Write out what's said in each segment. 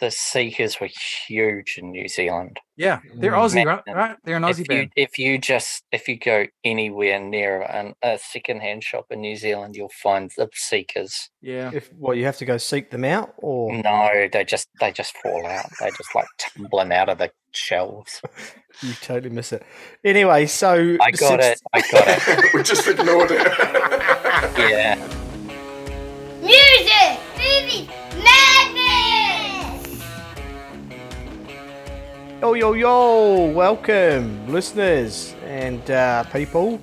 the Seekers were huge in New Zealand. Yeah, they're Mm. Aussie, right? Right? They're an Aussie If you band. if you just if you go anywhere near an, a secondhand shop in New Zealand, you'll find the Seekers. Yeah. If what you have to go seek them out, or No, they just they just fall out. They just like tumbling out of the shelves. you totally miss it. Anyway, so I got six- it. I got it. we just ignored it. Yeah. Music, Yo, yo, yo! Welcome, listeners and uh, people,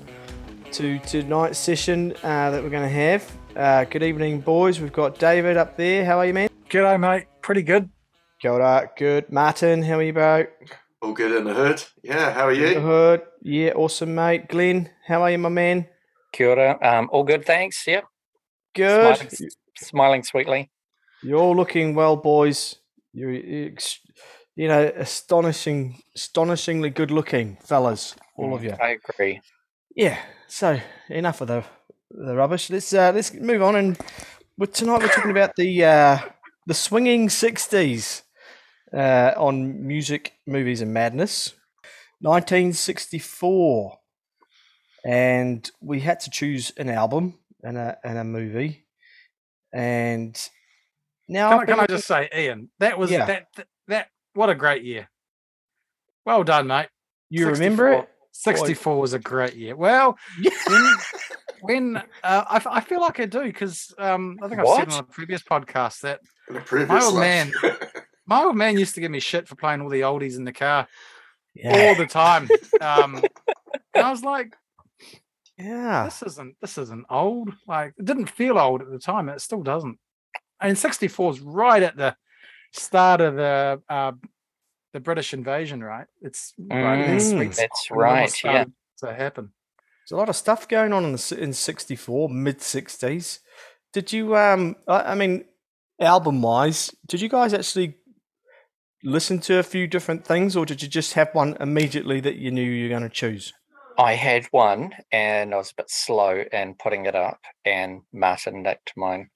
to tonight's session uh, that we're going to have. Uh, good evening, boys. We've got David up there. How are you, man? G'day, mate. Pretty good. Kia ora. Good. Martin, how are you, bro? All good in the hood. Yeah, how are The you? hood. Yeah, awesome, mate. Glenn, how are you, my man? Kia ora. Um, all good, thanks. Yep. Good. Smiling, smiling sweetly. You're all looking well, boys. You're, you're ex- you know, astonishing, astonishingly good looking fellas, all of you. I agree. Yeah. So enough of the the rubbish. Let's uh, let's move on. And with tonight we're talking about the uh, the swinging sixties uh, on music, movies, and madness. 1964, and we had to choose an album and a and a movie. And now Can, I, can I just say, Ian, that was Yeah. that that what a great year. Well done, mate. you remember it? 64 was a great year. Well, when, when uh, I, f- I feel like I do because um, I think I've said on a previous podcast that previous My old life. my old man used to give me shit for playing all the oldies in the car Yeah. all the time. Um, and I was like, Yeah. this isn't this isn't old. Like it didn't feel old at the time. It still doesn't. And 64 is right at the start of the uh, the British invasion, right? It's right Mm, sweet that's when it yeah. To happen. There's a lot of stuff going on in the, in 64, mid 60s. Did you, um, I, I mean, album wise, did you guys actually listen to a few different things or did you just have one immediately that you knew you were going to choose? I had one and I was a bit slow in putting it up, and Martin nicked mine.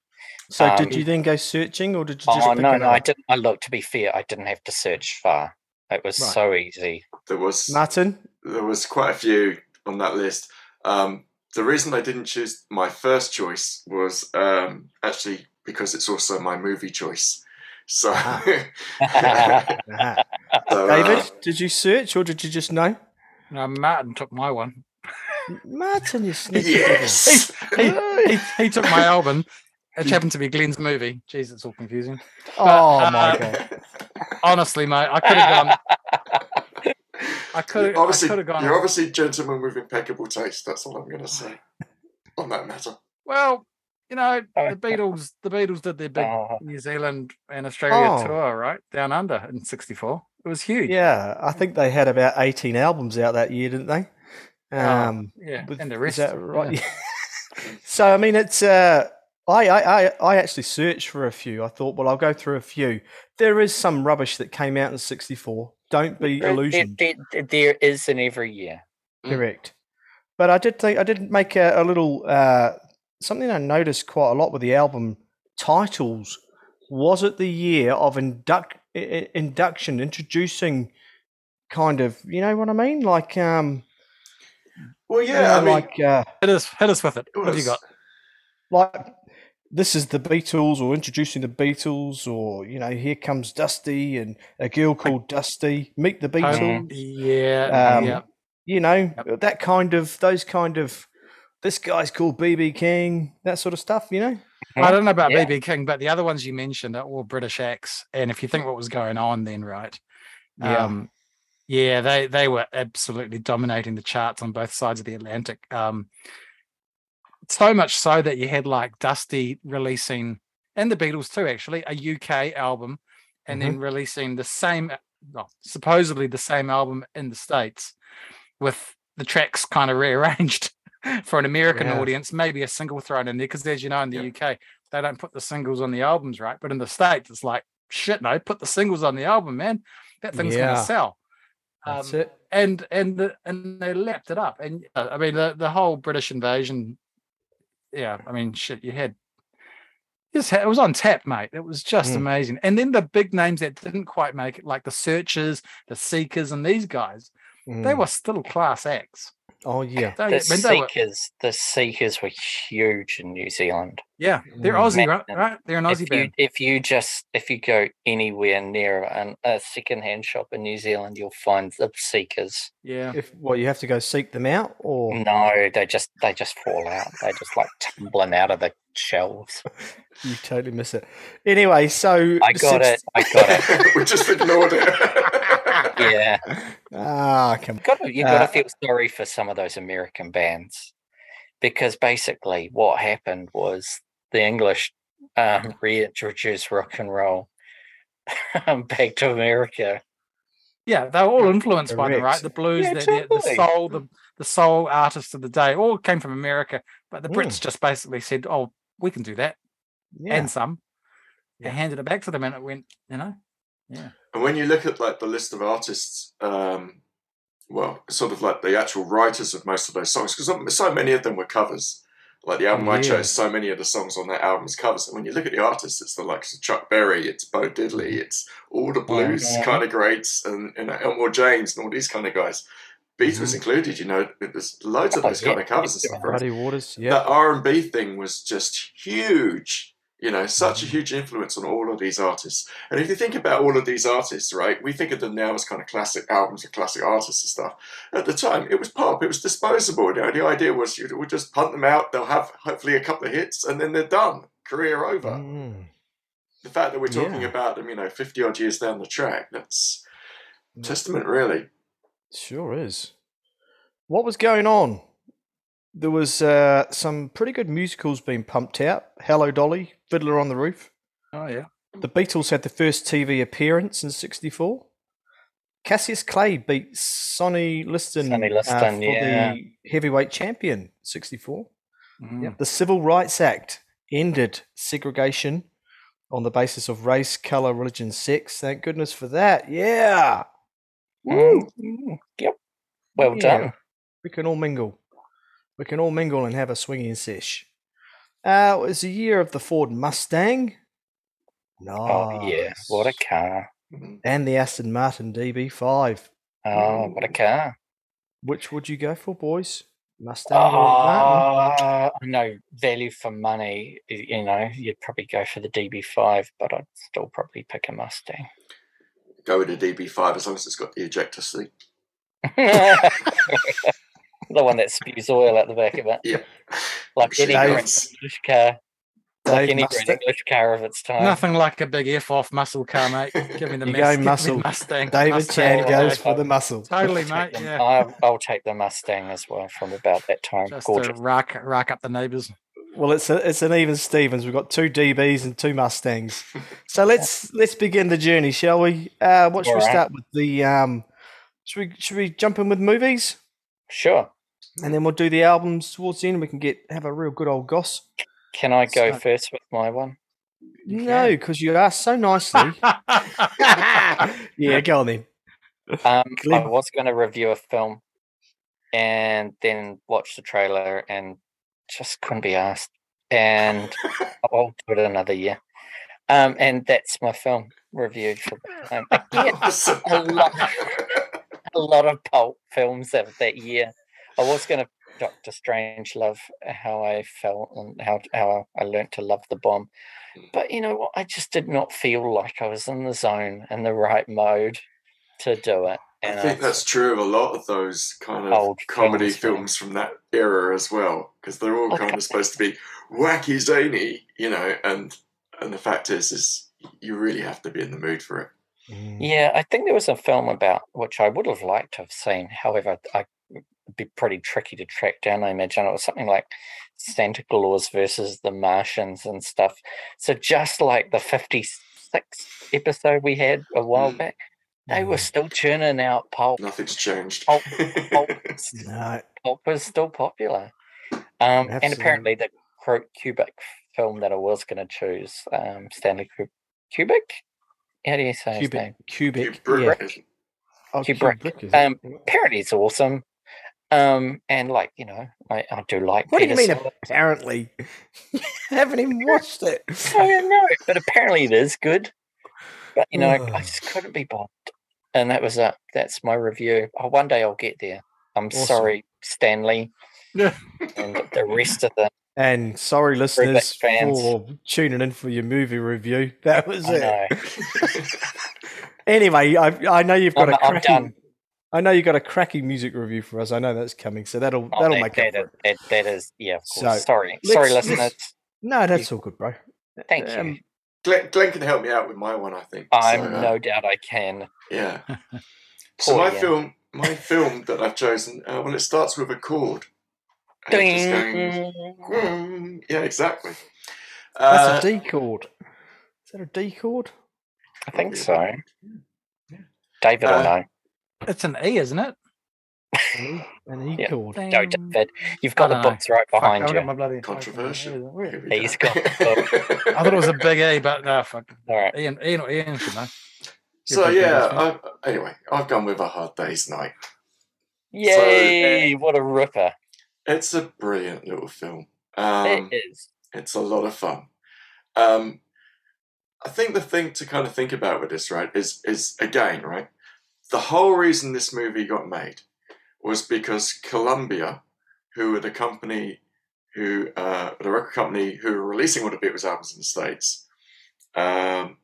So did Um, you then go searching or did you just Oh pick no, it no, I didn't. I look to be fair, I didn't have to search far. It was Right. so easy. there was Martin? there was quite a few on that list. Um, the reason I didn't choose my first choice was um, actually because it's also my movie choice. So, Ah. So, uh, David, did you search or did you just know? Now Martin took my one. Martin, you sneaky yes. He, devil. he, he took my album, which happened to be Glenn's movie. Jeez, it's all confusing. Oh my uh, god. Honestly, mate, I could have gone. I could have. I obviously, gone. you're obviously gentlemen with impeccable taste. That's all I'm going to say on that matter. Well, you know, Oh. the Beatles. The Beatles did their big Oh. New Zealand and Australia Oh. tour, right down under in '64. It was huge. Yeah, I think they had about 18 albums out that year, didn't they? Oh, Um, yeah, with- and the is rest. that right? yeah. so I mean, it's uh, I, I I I actually searched for a few. I thought, well, I'll go through a few. There is some rubbish that came out in '64. Don't be There- there- illusioned. there- there is in every year. Mm. Correct. But I did think I did make a, a little uh, something I noticed quite a lot with the album titles. Was it the year of induct i- i- induction, introducing kind of you know what I mean, like um, Well, you yeah, know, I mean, like uh, Hit us, hit us with it. it What have you got? like this is the Beatles or introducing the Beatles or you know here comes Dusty and a girl called Dusty meet the Home- Beatles yeah, Um, yeah. you know that kind of those kind of this guy's called BB King that sort of stuff you know I don't know about Yeah. BB King, but the other ones you mentioned are all British acts. And if you think what was going on then, right? Yeah. Um, yeah, they they were absolutely dominating the charts on both sides of the Atlantic. Um, so much so that you had like Dusty releasing, and the Beatles too, actually, a UK album, and then releasing the same, well, supposedly the same album in the States, with the tracks kind of rearranged for an American Yeah. audience, maybe a single thrown in there, because as you know, in the UK, they don't put the singles on the albums, right? But in the States, it's like shit, no, put the singles on the album, man. That thing's Yeah. gonna sell. that's Um, it and and the, and they lapped it up. And uh, I mean the the whole British invasion. Yeah, I mean shit. You had Just ha- it was on tap, mate. It was just Mm. amazing. And then the big names that didn't quite make it, like the Searchers, the Seekers, and these guys, they Mm. were still class acts. Oh yeah. They, The I mean, they were- Seekers, the Seekers were huge in New Zealand. yeah, they're Mm. Aussie, right? Right? They're an Aussie If you band. if you just if you go anywhere near an, a second-hand shop in New Zealand, you'll find the Seekers. Yeah. If what you have to go seek them out, or No, they just they just fall out. They just like tumbling out of the shelves. you totally miss it. Anyway, so I got since- it. I got it. we just ignored it. Yeah. Ah, come. got to, you got to Uh, feel sorry for some of those American bands because basically what happened was the English um, reintroduced rock and roll back to America. Yeah, they were all influenced by them, right? The blues, Yeah, the, the, the soul, the, the soul artists of the day all came from America. But the Mm. Brits just basically said, oh, we can do that Yeah. and some. Yeah. And handed it back to them and it went, you know, yeah. And when you look at like the list of artists, um, well, sort of like the actual writers of most of those songs, because so many of them were covers. Like the album I Yeah. chose, so many of the songs on that album is covers. And when you look at the artists, it's the likes of Chuck Berry, it's Bo Diddley, it's all the blues Mhm. kind of greats, and you know Elmore James and all these kind of guys. Beatles Mhm. included, you know, there's loads of Oh, those kind yeah. of covers and stuff. Muddy Waters. Yeah. That R and B thing was just huge. You know, such a huge influence on all of these artists. And if you think about all of these artists, right, we think of them now as kind of classic albums and classic artists and stuff. At the time, it was pop, it was disposable. You know, the idea was you would just punt them out, they'll have hopefully a couple of hits, and then they're done. Career over. Mm. The fact that we're talking Yeah. about them, you know, 50 odd years down the track, that's Mm. testament, really. Sure is. What was going on? There was uh, some pretty good musicals being pumped out. Hello Dolly, Fiddler on the Roof. Oh, yeah. The Beatles had the first TV appearance in '64. Cassius Clay beat Sonny Liston, Sonny uh, for yeah. the heavyweight champion '64. Mm. The Civil Rights Act ended segregation on the basis of race, color, religion, sex. Thank goodness for that. Yeah. Woo. Mm, Yep. Well Yeah. done. We can all mingle. We can all mingle and have a swinging sesh. Uh, it was the year of the Ford Mustang. Nice. Oh yeah, what a car! And the Aston Martin DB5. Oh, what a car! Which would you go for, boys? Mustang or Martin? Oh, no value for money. You know, you'd probably go for the DB5, but I'd still probably pick a Mustang. Go with the DB5 as long as it's got the ejector seat. the one that spews oil at the back of it, Yeah. like any Dave- great English car, like any Mustang. great English car of its time. Nothing like a big F off muscle car, mate. Give me the You Mus- go give me muscle. Mustang. David Mustang Chan goes for the muscle. Totally, mate. the- Yeah. I'll, I'll take the Mustang as well from about that time. Just to rack, rack up the neighbours. Well, it's a, it's an even Stevens. We've got two DBs and two Mustangs. So let's let's begin the journey, shall we? Uh, what should we Alright. start with? The um, should we should we jump in with movies Sure. And then we'll do the albums towards the end. We can get have a real good old goss. Can I go So- first with my one? You No, because you asked so nicely. yeah, go on then. Um, I was going to review a film and then watch the trailer and just couldn't be asked. And I'll do it another year. Um, and that's my film review for um, again, a lot, a lot of pulp films of that year. I was going to Doctor Strangelove, how I felt and how how I learnt to love the bomb. But you know what? I just did not feel like I was in the zone and the right mode to do it. And I And think that's true of a lot of those kind of Old comedy films, films from that era as well, because they're all kind Okay. of supposed to be wacky, zany, you know. And and the fact is, is you really have to be in the mood for it. Mm. Yeah, I think there was a film about which I would have liked to have seen. However, I it'd be pretty tricky to track down. I imagine it was something like Santa Claus versus the Martians and stuff. So just like the fifty-six episode we had a while Mm. back, they were Mm. still churning out pulp. Nothing's changed. Pulp, pulp, No, pulp was still popular. Um, and apparently the Cro- Kubrick film that I was going to choose, um, Stanley Kub- Kubrick. How do you say his name? cubic, cubic, yeah. Oh, Kubrick. Kubrick. Um, apparently it's awesome. Um, and like you know, I, I do like. What do you mean? Sellers. Apparently, you haven't even watched it. I don't know, but apparently it is good. But you know, I, I just couldn't be bothered, and that was a that's my review. Oh, one day I'll get there. I'm Awesome. sorry, Stanley, and the rest of the. And sorry, listeners, fans. for tuning in for your movie review. That was I it. Anyway, I, I know you've got I'm- a I'm cracking. Done. I know you got a cracking music review for us. I know that's coming, so that'll Oh, that'll that, make that, up for it. that, that is yeah. Of course. So, sorry, sorry, let's- listeners. No, that's all good, bro. Thank you. Um, Glenn, Glenn can help me out with my one, I think. I'm So, uh, no doubt I can. Yeah. so my Ian. film, my film that I've chosen, uh, well, it starts with a chord. And it's just going, Ding. Yeah, exactly. That's Uh, a D chord. Is that a D chord? I think Yeah. so. Yeah. David will Uh, know. It's an E, isn't it? An E, an e Yeah. chord. No, Ding. David, you've got the don't know. books right behind I've you. my bloody controversial. Where- Here we He's go. got the I thought it was a big E, but no, fuck. All right. Ian, Ian, Ian should know. so You're a big yeah, Beatles. I, anyway, I've gone with a hard day's night. Yay! what a ripper. It's a brilliant little film. Um, it is. It's a lot of fun. Um, I think the thing to kind of think about with this, right, is is again, right, the whole reason this movie got made was because Columbia, who were the company who uh, the record company who were releasing all the Beatles albums in the states, um,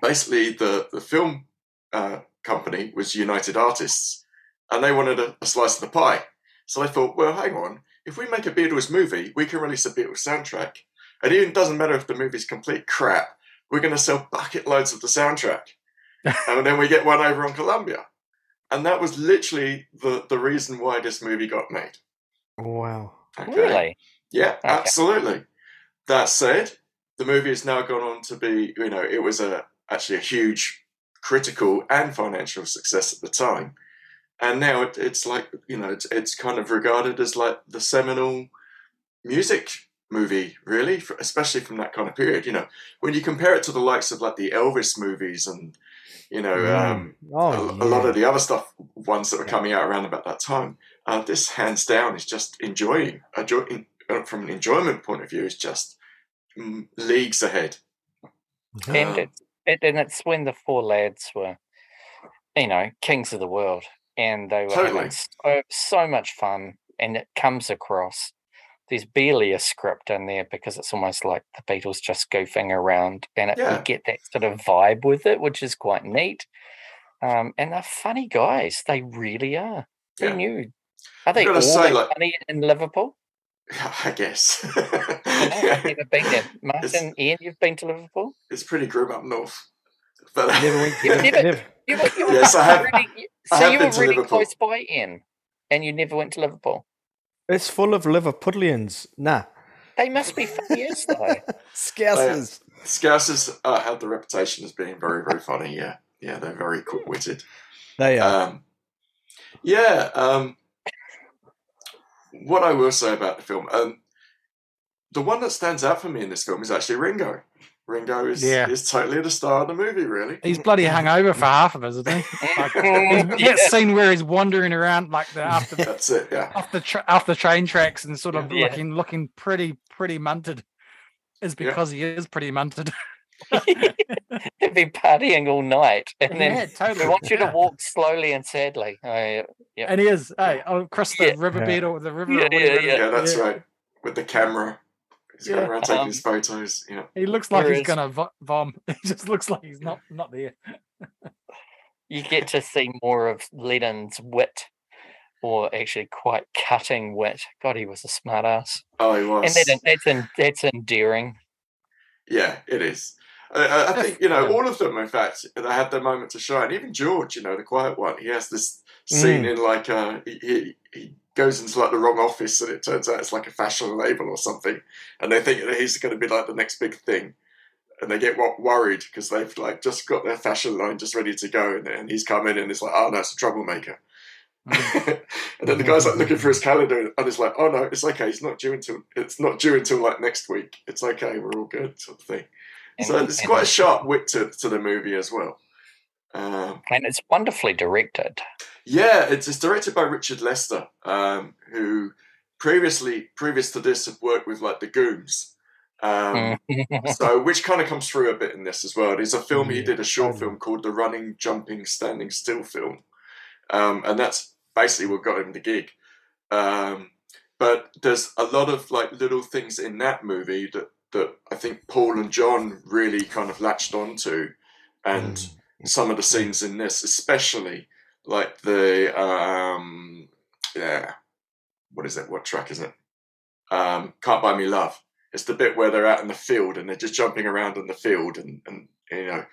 basically the the film uh, company was United Artists, and they wanted a, a slice of the pie. So they thought, well, hang on, if we make a Beatles movie, we can release a Beatles soundtrack. And even doesn't matter if the movie's complete crap, we're going to sell bucket loads of the soundtrack. And then we get one over on Columbia. And that was literally the, the reason why this movie got made. Wow. Okay? Really? Yeah, Okay. absolutely. That said, the movie has now gone on to be, you know, it was a actually a huge critical and financial success at the time. And now it, it's like, you know, it's, it's kind of regarded as like the seminal music movie, really, for, especially from that kind of period. You know, when you compare it to the likes of like the Elvis movies and, you know, Mm. um, Oh, a, a lot of the other stuff, ones that were coming out around about that time. Uh, this, hands down, is just enjoying. Enjoy, in, uh, from an enjoyment point of view, is just leagues ahead. And Um, it, it, and it's when the four lads were, you know, kings of the world, and they were Totally. having so, so much fun, and it comes across. There's barely a script in there because it's almost like the Beatles just goofing around, and it, Yeah. you get that sort of vibe with it, which is quite neat. Um, and they're funny guys; they really are. Who Yeah. knew? Are they all say, like- funny in Liverpool? I guess. Know, I've never been there. Martin, Ian, you've been to Liverpool? it's pretty grim up north. But Never went. You you were Yes, I have- Really, I so have you were to really Liverpool. close by, Ian, and you never went to Liverpool. It's full of Liverpudlians. Nah. They must be funny though. Scousers. Scousers uh, have the reputation as being very, very funny. Yeah, yeah, they're very quick-witted. They are. Um, yeah. Um, what I will say about the film, um, the one that stands out for me in this film is actually Ringo. Ringo is Yeah. is totally the star of the movie, really. He's bloody hungover for half of it, isn't he? Like, Mm, that scene where he's wandering around like the after That's it. Yeah. off the tra- off the train tracks and sort of Yeah. looking looking pretty pretty munted is Yeah. because he is pretty munted. He'd be partying all night, and then yeah, they totally. want you to walk slowly and sadly. Oh, yeah. yeah. And he is, hey, across the Yeah. riverbed or the river Yeah, or yeah, yeah. Yeah, that's right. With the camera, he's going Yeah. around taking Um, his photos. Yeah. He looks like Whereas- he's gonna vo- vom. He just looks like he's not not there. You get to see more of Lennon's wit, or actually quite cutting wit. God, he was a smart ass. Oh, he was. And that, that's, en- that's endearing. Yeah, it is. I- I, I think you know all of them. In fact, they had their moment to shine. Even George, you know, the quiet one. He has this scene in like uh, he, he he goes into like the wrong office, and it turns out it's like a fashion label or something, and they think that he's going to be like the next big thing, and they get wo- worried because they've like just got their fashion line just ready to go, and, and he's come in and it's like, oh no, it's a troublemaker. Mm. and then the guy's like looking for his calendar, and it's like, oh no, it's okay. It's not due until it's not due until like next week. It's okay. We're all good, sort of thing. So there's and- quite a sharp wit to, to the movie as well. Um, and it's wonderfully directed. yeah, it's, it's directed by Richard Lester, um, who previously, previous to this, had worked with like the Goons. Um, Mm. so which kind of comes through a bit in this as well. There's a film he did a short totally. film called the Running, Jumping, Standing Still film, um, and that's basically what got him the gig. Um, but there's a lot of like little things in that movie that that I think Paul and John really kind of latched onto, and Mm. Some of the scenes in this, especially like the um, yeah, what is it? What track is it? Um, Can't Buy Me Love. It's the bit where they're out in the field and they're just jumping around in the field and, and you know,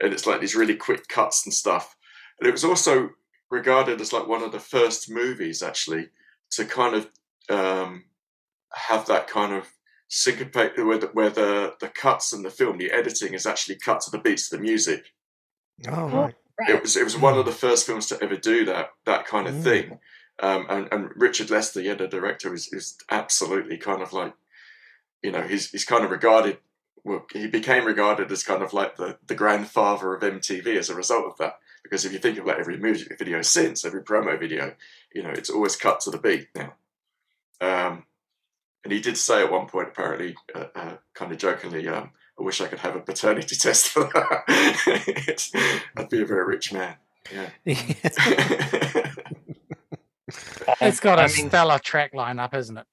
and it's like these really quick cuts and stuff. And it was also regarded as like one of the first movies actually to kind of um, have that kind of syncopate where the, where the the cuts in the film, the editing is actually cut to the beats of the music. Oh, right. It was it was one of the first films to ever do that that kind of Mm. thing. Um, and, and Richard Lester, yeah, the director, is, is absolutely kind of like, you know, he's he's kind of regarded. Well, he became regarded as kind of like the, the grandfather of MTV as a result of that. Because if you think of like every music video since, every promo video, you know, it's always cut to the beat now. Um, and he did say at one point, apparently, uh, uh, kind of jokingly, um, I wish I could have a paternity test for that. I'd be a very rich man. Yeah. It's got a I mean, stellar track lineup, isn't it?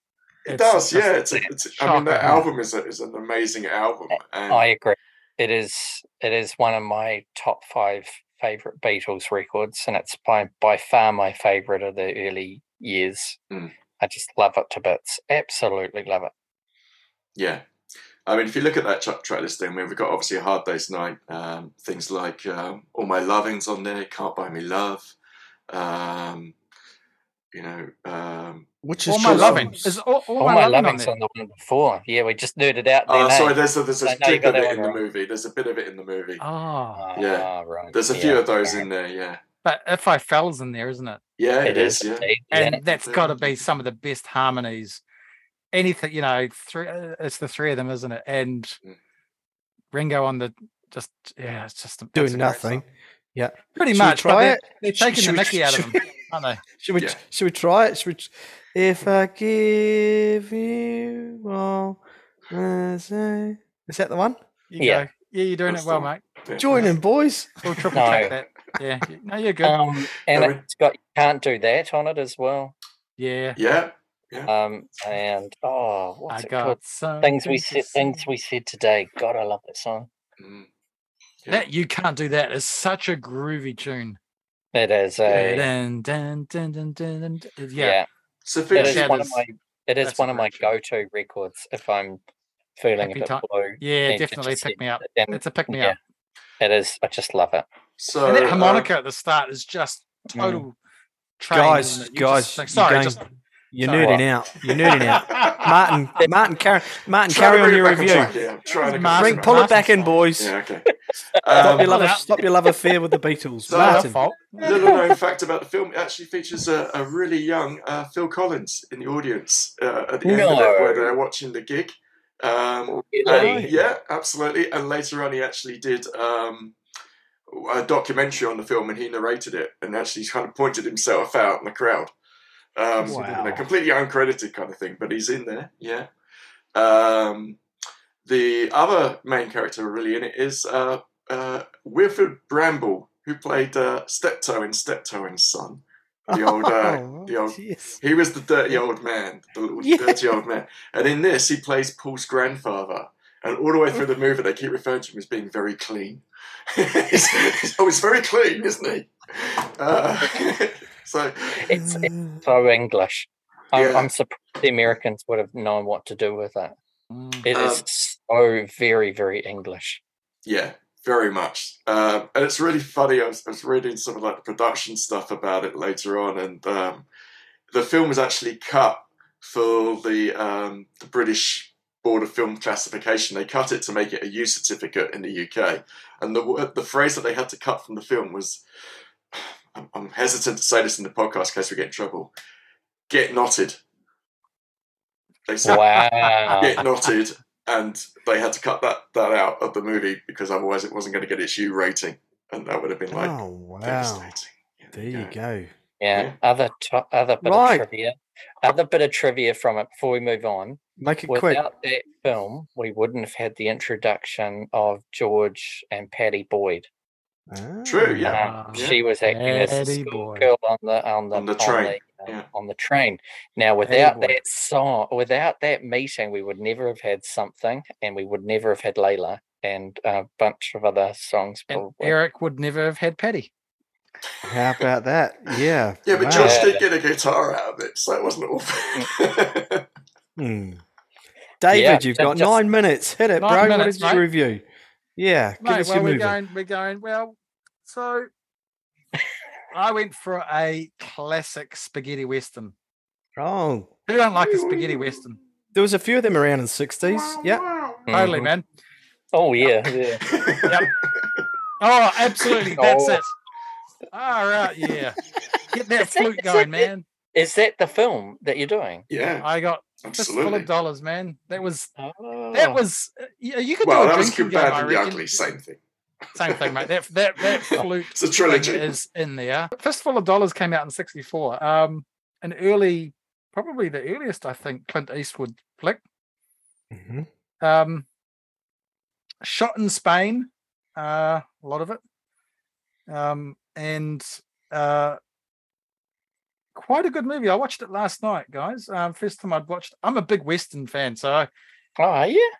it It's does, yeah. It's, a, it's I mean, that album is, a, is an amazing album. And I agree. It is it is one of my top five favorite Beatles records, and it's by by far my favorite of the early years. Mm. I just love it to bits. Absolutely love it. yeah. I mean, if you look at that track, track listing, I mean, we've got obviously A Hard Day's Night, um, things like um, All My Loving's on there, Can't Buy Me Love, um, you know, um, Which is All my true. loving is all, all All my, my loving on loving's on the one before. Yeah, we just nerded out. Oh, Then, eh? sorry. There's a, there's a I know you of it one in the movie. There's a bit of it in the movie. Oh, Yeah. Ah, right. There's a few yeah, of those yeah. in there. Yeah, but if I fell's in there, isn't it? yeah, It is. Yeah, And yeah. that's got to be some of the best harmonies. Anything, you know, three. uh, It's the three of them, isn't it? And Mm. Ringo on the just yeah, it's just a- doing nothing. Yeah. Pretty Should we much. but try they're, it? they're taking should the we- Mickey out of them, aren't they? Should we Yeah. should we try it? Should we? If I give you all, say- is that the one? You Yeah. go. Yeah, you're doing That's it well, the mate. yeah. Join in, boys. We'll triple No. check that. Yeah. you- No, you're good. Um, and it's got you can't do that on it as well. yeah. Yeah, Um, and oh, what's I it called? Things we said. Things we said today. God, I love that song. Mm. Yeah. That you can't do that. It's such a groovy tune. It is a Dun, dun, dun, dun, dun. yeah. Yeah. So It is Yeah, one of my. It is one of my go-to records if I'm feeling Happy a bit time- blue. Yeah, definitely pick me up. and- It's a pick me yeah, up. It is. I just love it. so And that uh, harmonica at the start is just Mm. total train, Guys, isn't it? You guys, just think- sorry, going- just You're Sorry. nerding out. You're nerding out. Martin, Martin, carry, Martin, trying carry on your review. track, Yeah, I'm trying Martin- Bring, concentrate. pull it back in, boys. Yeah, okay. Stop Um, your love. Pull it Of, out. stop your love affair with the Beatles. So- Martin, little known fact about the film: it actually features a, a really young uh, Phil Collins in the audience uh, at the end of it, where they're watching the gig. Um, Really? and- yeah, absolutely. And later on, he actually did um, a documentary on the film, and he narrated it, and actually kind of pointed himself out in the crowd. Um, you know, completely uncredited kind of thing, but he's in there. Yeah. Um, the other main character really in it is uh, uh, Wilfrid Brambell, who played uh, Steptoe in Steptoe and Son. The old, uh, Oh, the old he was the dirty old man, the little Yeah. dirty old man. And in this, he plays Paul's grandfather. And all the way through the movie, they keep referring to him as being very clean. oh, he's very clean, isn't he? So, It's, it's so English. I'm, Yeah. I'm surprised the Americans would have known what to do with it. Mm. It is Um, so very, very English. yeah, very much. Um, and it's really funny. I was, I was reading some of like the production stuff about it later on, and um, the film was actually cut for the um, the British Board of Film Classification. They cut it to make it a U certificate in the UK, and the the phrase that they had to cut from the film was, I'm, I'm hesitant to say this in the podcast in case we get in trouble. Get knotted. They said Wow. get knotted, and they had to cut that that out of the movie because otherwise it wasn't going to get its U rating. and that would have been like oh wow! devastating. Yeah, There you go. Yeah. Yeah. Other to- other bit Right. of trivia. Other bit of trivia from it before we move on. Make it quick. Without that film, we wouldn't have had the introduction of George and Pattie Boyd. True, yeah. Ah, Um, She was acting as the Pattie school Boyd. girl on the on the On the train, the, uh, yeah. on the train. Now, without Boyd. that song, without that meeting, we would never have had something, and we would never have had Layla and a bunch of other songs. And Eric would never have had Pattie. How about that? Yeah. Yeah, but Wow. Josh did get a guitar out of it, so it wasn't all. Hmm. David, Yeah, you've got just- nine minutes. Hit it, Nine bro. what minutes, did you mate. review? Yeah, give Mate, us well, we're going, we're going, well, so I went for a classic spaghetti western. Oh, Who don't like a spaghetti western? there was a few of them around in the sixties. Yeah. Totally, Mhm. man. Oh yeah, yeah. Oh, absolutely. That's Oh. it. All right, yeah. Get that Is that- flute is going, that man. Is that the film that you're doing? yeah, I got fistful absolutely. of dollars, man. That was Oh. that was uh, you, you could Well, do a that was drinking good, game, bad, I the reckon. ugly, same thing. Same thing, mate. That that that flute It's a thing trilogy. is in there. Fistful of Dollars came out in '64. Um, an early, probably the earliest, I think, Clint Eastwood flick. Mhm. Um, shot in Spain, uh, a lot of it, um, and uh, quite a good movie. I watched it last night, guys. Um, first time I'd watched. I'm a big Western fan, so I, Oh, are you?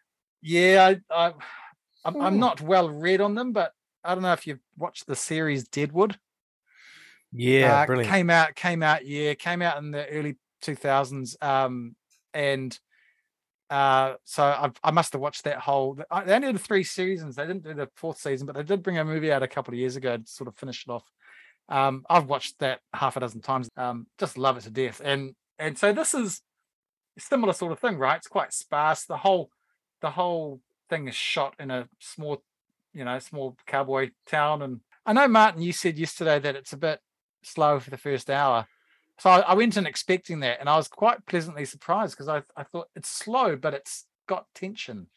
yeah, I, I I'm, I'm Hmm. not well read on them, but I don't know if you've watched the series Deadwood. Yeah, Uh, brilliant. Came out, came out, yeah, came out in the early 2000s. Um, and uh, so I, I must have watched that whole. I- They only did three seasons. They didn't do the fourth season, but they did bring a movie out a couple of years ago to sort of finish it off. Um, I've watched that half a dozen times. Um, just love it to death. And and so this is similar sort of thing, right? It's quite sparse. The whole the whole thing is shot in a small, you know, small cowboy town. And I know Martin, you said yesterday that it's a bit slow for the first hour. So I, I went in expecting that, and I was quite pleasantly surprised because I, I thought it's slow, but it's got tension.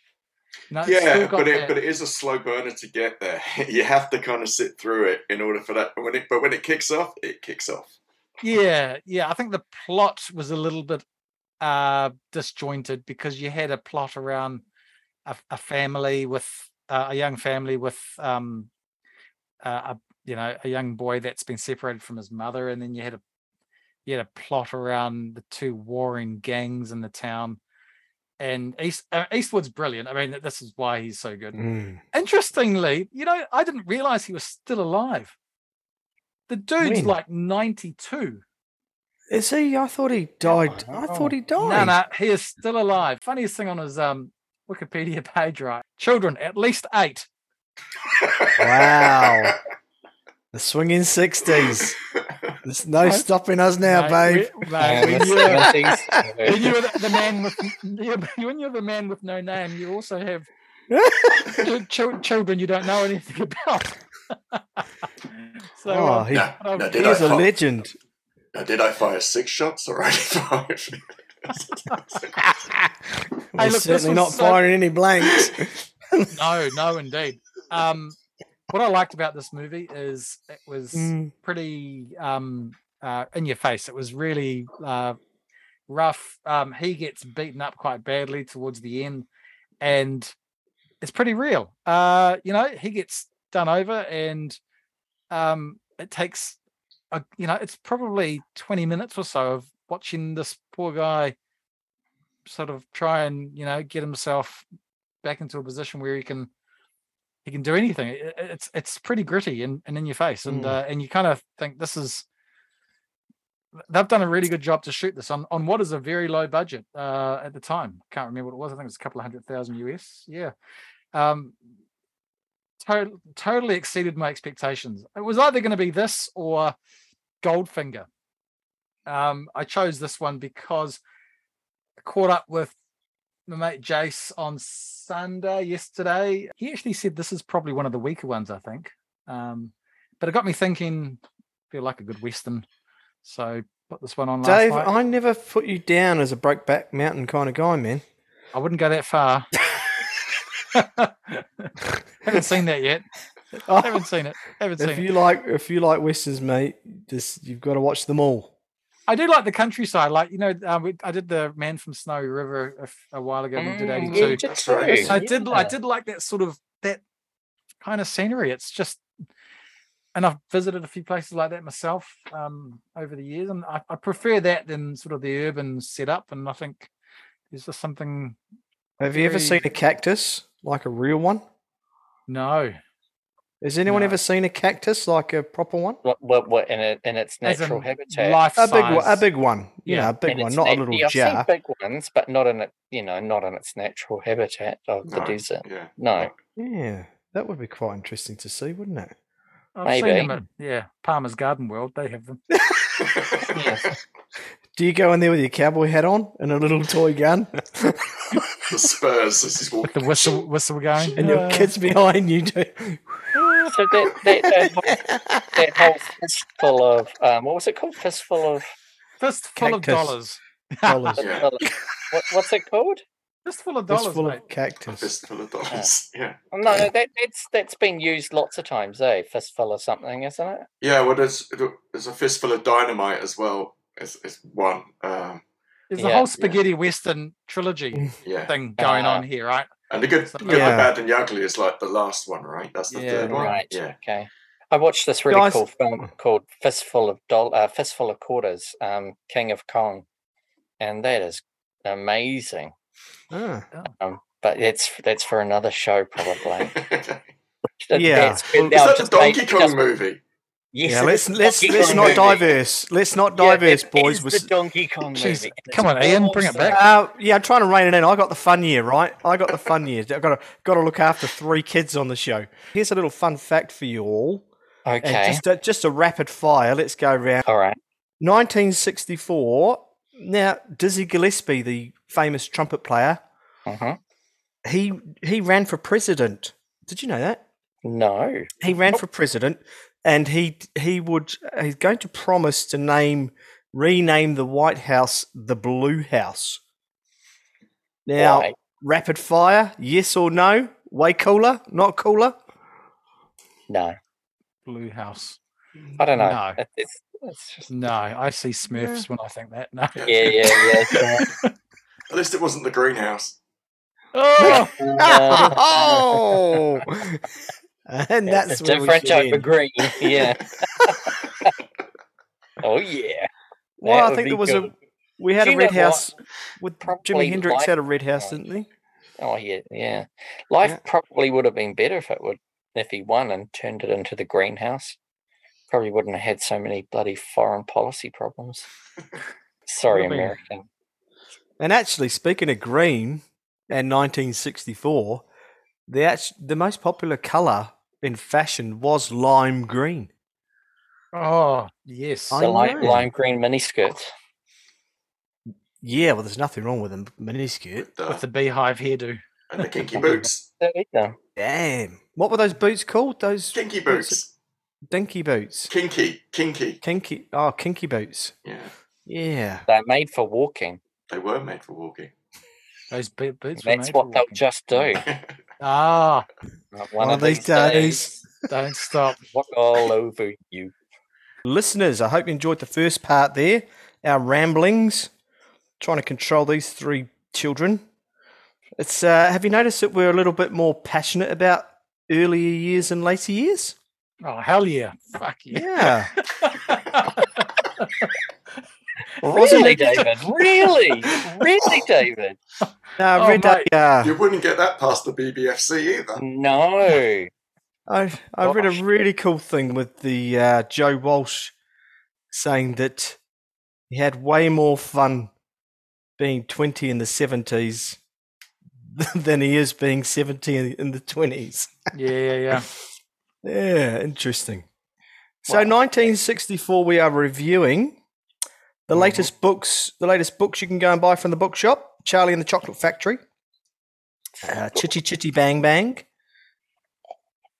It's Yeah, but it but it is a slow burner to get there. You have to kind of sit through it in order for that. But when it but when it kicks off, it kicks off. yeah, yeah. I think the plot was a little bit uh disjointed because you had a plot around a, a family with uh, a young family with um uh, a you know a young boy that's been separated from his mother, and then you had a you had a plot around the two warring gangs in the town. And East uh, Eastwood's brilliant. I mean, this is why he's so good. Mm. Interestingly, you know, I didn't realize he was still alive. The dude's When? like 92. Is he? I thought he died. I thought he died. No, no, he is still alive. Funniest thing on his um Wikipedia page, right? Children, at least eight. Wow. The swinging sixties. There's no Mate, stopping us now, Mate, babe. we- mate, when the you're, when you're the, the man with when you're the man with no name, you also have ch- ch- children you don't know anything about. so Oh, um, he, now, um, now, did he's I a fi- legend. now, did I fire six shots or only five? We're look, certainly not so- firing any blanks. no, no, indeed. Um, what I liked about this movie is it was Mm. pretty um, uh, in your face. It was really uh, rough. Um, he gets beaten up quite badly towards the end, and it's pretty real. Uh, you know, he gets done over, and um, it takes, a, you know, it's probably twenty minutes or so of watching this poor guy sort of try and you know get himself back into a position where he can he can do anything. It- it- It's it's pretty gritty and, and in your face, and Mm. uh, and you kind of think this is they've done a really good job to shoot this on on what is a very low budget uh, at the time. Can't remember what it was. I think it was a couple of hundred thousand US. Yeah, um, to- totally exceeded my expectations. It was either going to be this or Goldfinger. Um, I chose this one because I caught up with my mate Jace on Sunday yesterday. He actually said this is probably one of the weaker ones, I think. Um, but it got me thinking, feel like a good Western. So put this one on last Dave. I never put you down as a Brokeback Mountain kind of guy, man. I wouldn't go that far. Haven't seen that yet. Oh, haven't seen it. Haven't seen if it. you like, if you like westerns, mate, just you've got to watch them all. I do like the countryside. Like you know, um, we, I did the Man from Snowy River a while ago. We did Mm, eighty yeah, two. did That's right. I did. I did like that sort of that kind of scenery. It's just, and I've visited a few places like that myself um, over the years, and I, I prefer that than sort of the urban setup. And I think there's just something. Have you ever seen a cactus like a real one? No, Has anyone No. ever seen a cactus like a proper one? What, what, what in, it, in its natural habitat? life A big, one, a big one. You Yeah. know, a big In one, its not a little yeah, I've jar. seen big ones, but not in it. You know, not in its natural habitat of the desert. Yeah. No, Yeah, that would be quite interesting to see, wouldn't it? I've seen Maybe. them at yeah Palmer's Garden World. They have them. Yes. Do you go in there with your cowboy hat on and a little toy gun, the Spurs This is walking. The whistle whistle going. and your kids behind you? Do so that that, that, whole, that whole fistful of um, what was it called? Fistful of fistful of dollars. dollars, Yeah. what, what's it called? Fistful of dollars, fistful mate. of A cactus. fistful of dollars. Yeah. Oh, No, no, that, that's that's been used lots of times, eh? Fistful of something, isn't it? Yeah, well, there's there's a fistful of dynamite as well. It's, it's one. Um, There's a Yeah. whole spaghetti western trilogy yeah, thing going Ah. on here, right? And the good, the good, Yeah. the bad, and the ugly is like the last one, right? That's the Yeah, third one. Right. Yeah. Okay. I watched this really Guys- cool film called Fistful of Doll, uh, Fistful of Quarters, um, King of Kong, and that is amazing. Ah. Um, but it's that's for another show probably. Yeah. That's- Well, now that the just make- Donkey Kong just- movie? Yes, Yeah, let's let's Donkey let's Kong not movie. diverse. Let's not Yeah, diverse, it boys. is We're the Donkey Kong Jeez, movie. and come on, Ian, bring it back. Uh, yeah, I'm trying to rein it in. I got the fun year, right? I got the fun year. I've got to got to look after three kids on the show. Here's a little fun fact for you all. And Okay. just a, just a rapid fire. Let's go round. All right. 1964. Now, Dizzy Gillespie, the famous trumpet player, Uh-huh. he he ran for president. Did you know that? No. He ran for president, and he he would he's going to promise to name rename the White House the Blue House. Now, Why? rapid fire, yes or no? Way cooler, not cooler. No. Blue House. I don't know. No. It's, it's just No, I see Smurfs when I think that. No. yeah, yeah, yeah. sure. At least it wasn't the greenhouse. Oh, oh, and that's a where we different should type of green. Yeah. oh yeah. Well, That I think there was good. a we had a red know what? house with Probably Jimi Hendrix life- had a red house, didn't he? Oh yeah, yeah. Life Yeah. probably would have been better if it would if he won and turned it into the greenhouse. Probably wouldn't have had so many bloody foreign policy problems. Sorry, Would've American. And actually, speaking of green, and 1964, the the most popular color in fashion was lime green. oh, yes. I The lime, lime green miniskirt. Yeah, well, there's nothing wrong with a miniskirt. With, uh, With the beehive hairdo. and the kinky boots. Don't eat. Damn, what were those boots called? Those Kinky what's it- boots. dinky boots, Kinky. Kinky. kinky. Oh, kinky boots. Yeah. Yeah. They're made for walking. They were made for walking. Those bo- boots. were That's made for what they'll just do. Ah, One, One of of these days. don't stop. walk all over you. Listeners, I hope you enjoyed the first part there. Our ramblings, trying to control these three children. It's uh, have you noticed that we're a little bit more passionate about earlier years and later years? Oh, hell yeah. Fuck yeah. Yeah. Really, Wasn't it- David? Really? Really, David? No, Oh, read a, mate. you wouldn't get that past the BBFC either. No. I I read a really cool thing with the uh, Joe Walsh saying that he had way more fun being 20 in the 70s than he is being 70 in- in the 20s. Yeah, yeah, yeah. Yeah, interesting. So Wow. 1964 we are reviewing the Mhm. latest books, the latest books you can go and buy from the bookshop, Charlie and the Chocolate Factory, uh, Chitty Chitty Bang Bang,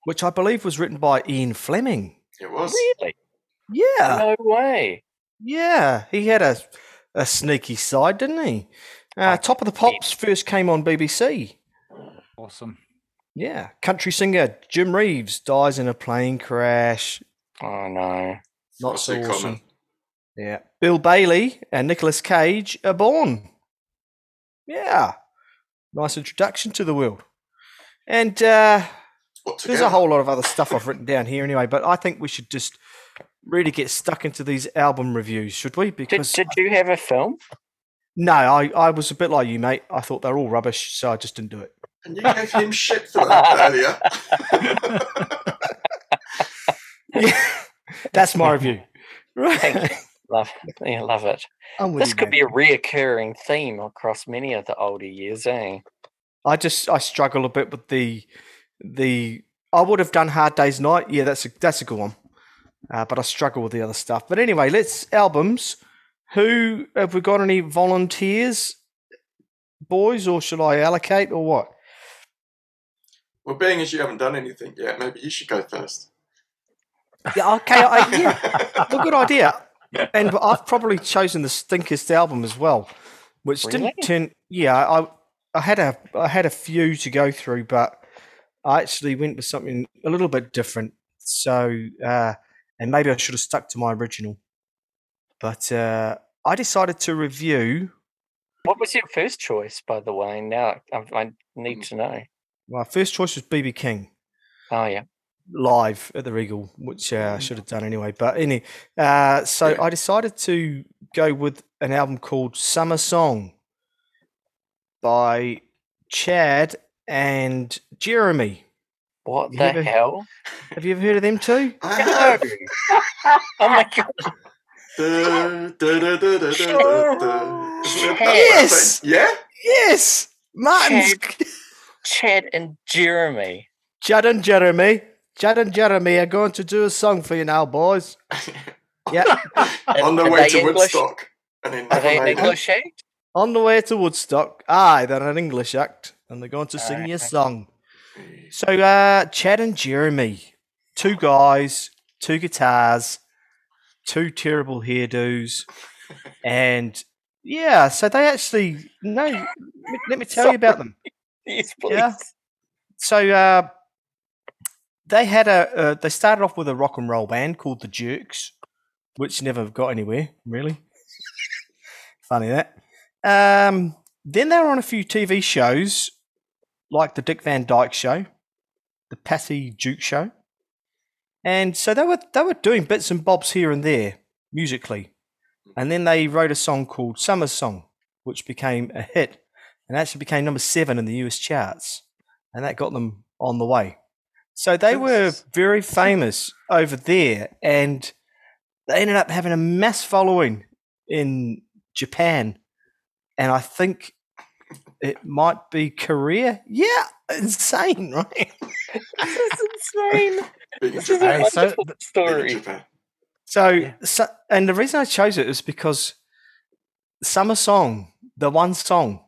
which I believe was written by Ian Fleming. It was. Really? Yeah, No way. yeah, he had a a sneaky side, didn't he? Uh, Top of the Pops first came on BBC. Awesome. Yeah, country singer Jim Reeves dies in a plane crash. Oh no. Not Not so too awesome. common. Yeah, Bill Bailey and Nicolas Cage are born. Yeah, nice introduction to the world. And uh, there's a whole lot of other stuff I've written down here anyway, but I think we should just really get stuck into these album reviews, should we? Because did you have a film? no, I, I was a bit like you, mate. I thought they're all rubbish, so I just didn't do it. And you gave him shit for that earlier. Yeah, that's my review. Thank Right. you. Love, yeah, love it. I'm This could mate. be a reoccurring theme across many of the older years, eh? I just I struggle a bit with the the. I would have done Hard Day's Night. Yeah, that's a that's a good one. Uh, but I struggle with the other stuff. But anyway, let's albums. Who have we got? Any volunteers, boys, or should I allocate or what? well, being as you haven't done anything yet, maybe you should go first. Yeah, okay, I, yeah, well, good idea. And I've probably chosen the stinkest album as well, which Really? didn't turn. Yeah, I I had a I had a few to go through, but I actually went with something a little bit different. So, uh, and maybe I should have stuck to my original, but uh, I decided to review. What was your first choice, by the way? Now I, I need to know. My first choice was BB King. Oh yeah. Live at the Regal, which uh, I should have done anyway. But anyway, uh, so Yeah. I decided to go with an album called Summer Song by Chad and Jeremy. What You the ever- hell? Have you ever heard of them too? I No. have. oh my god. Da, da, da, Yes! Yeah? Yes, Martin's Chad and Jeremy. Chad and Jeremy. Chad and Jeremy are going to do a song for you now, boys. Yeah, On the Are way to English? Woodstock. And then Are they an. English act? on the way to Woodstock. Aye, they're an English act, and they're going to sing you a song. So, uh, Chad and Jeremy, two guys, two guitars, two terrible hairdos, and yeah, so they actually no. Let me, let me tell you about them. Yes, please. Yeah. So, uh, they had a. Uh, they started off with a rock and roll band called the Jerks, which never got anywhere really. Funny that. Um, then they were on a few TV shows, like the Dick Van Dyke Show, the Patty Duke Show, and so they were they were doing bits and bobs here and there musically, and then they wrote a song called Summer Song, which became a hit, and actually became number seven in the US charts, and that got them on the way. So they were very famous over there, and they ended up having a mass following in Japan, and I think it might be Korea. Yeah, insane, right? This is insane. This is a Hey, so wonderful th- Big in story. So, Yeah. so, and the reason I chose it is because Summer Song, the one song,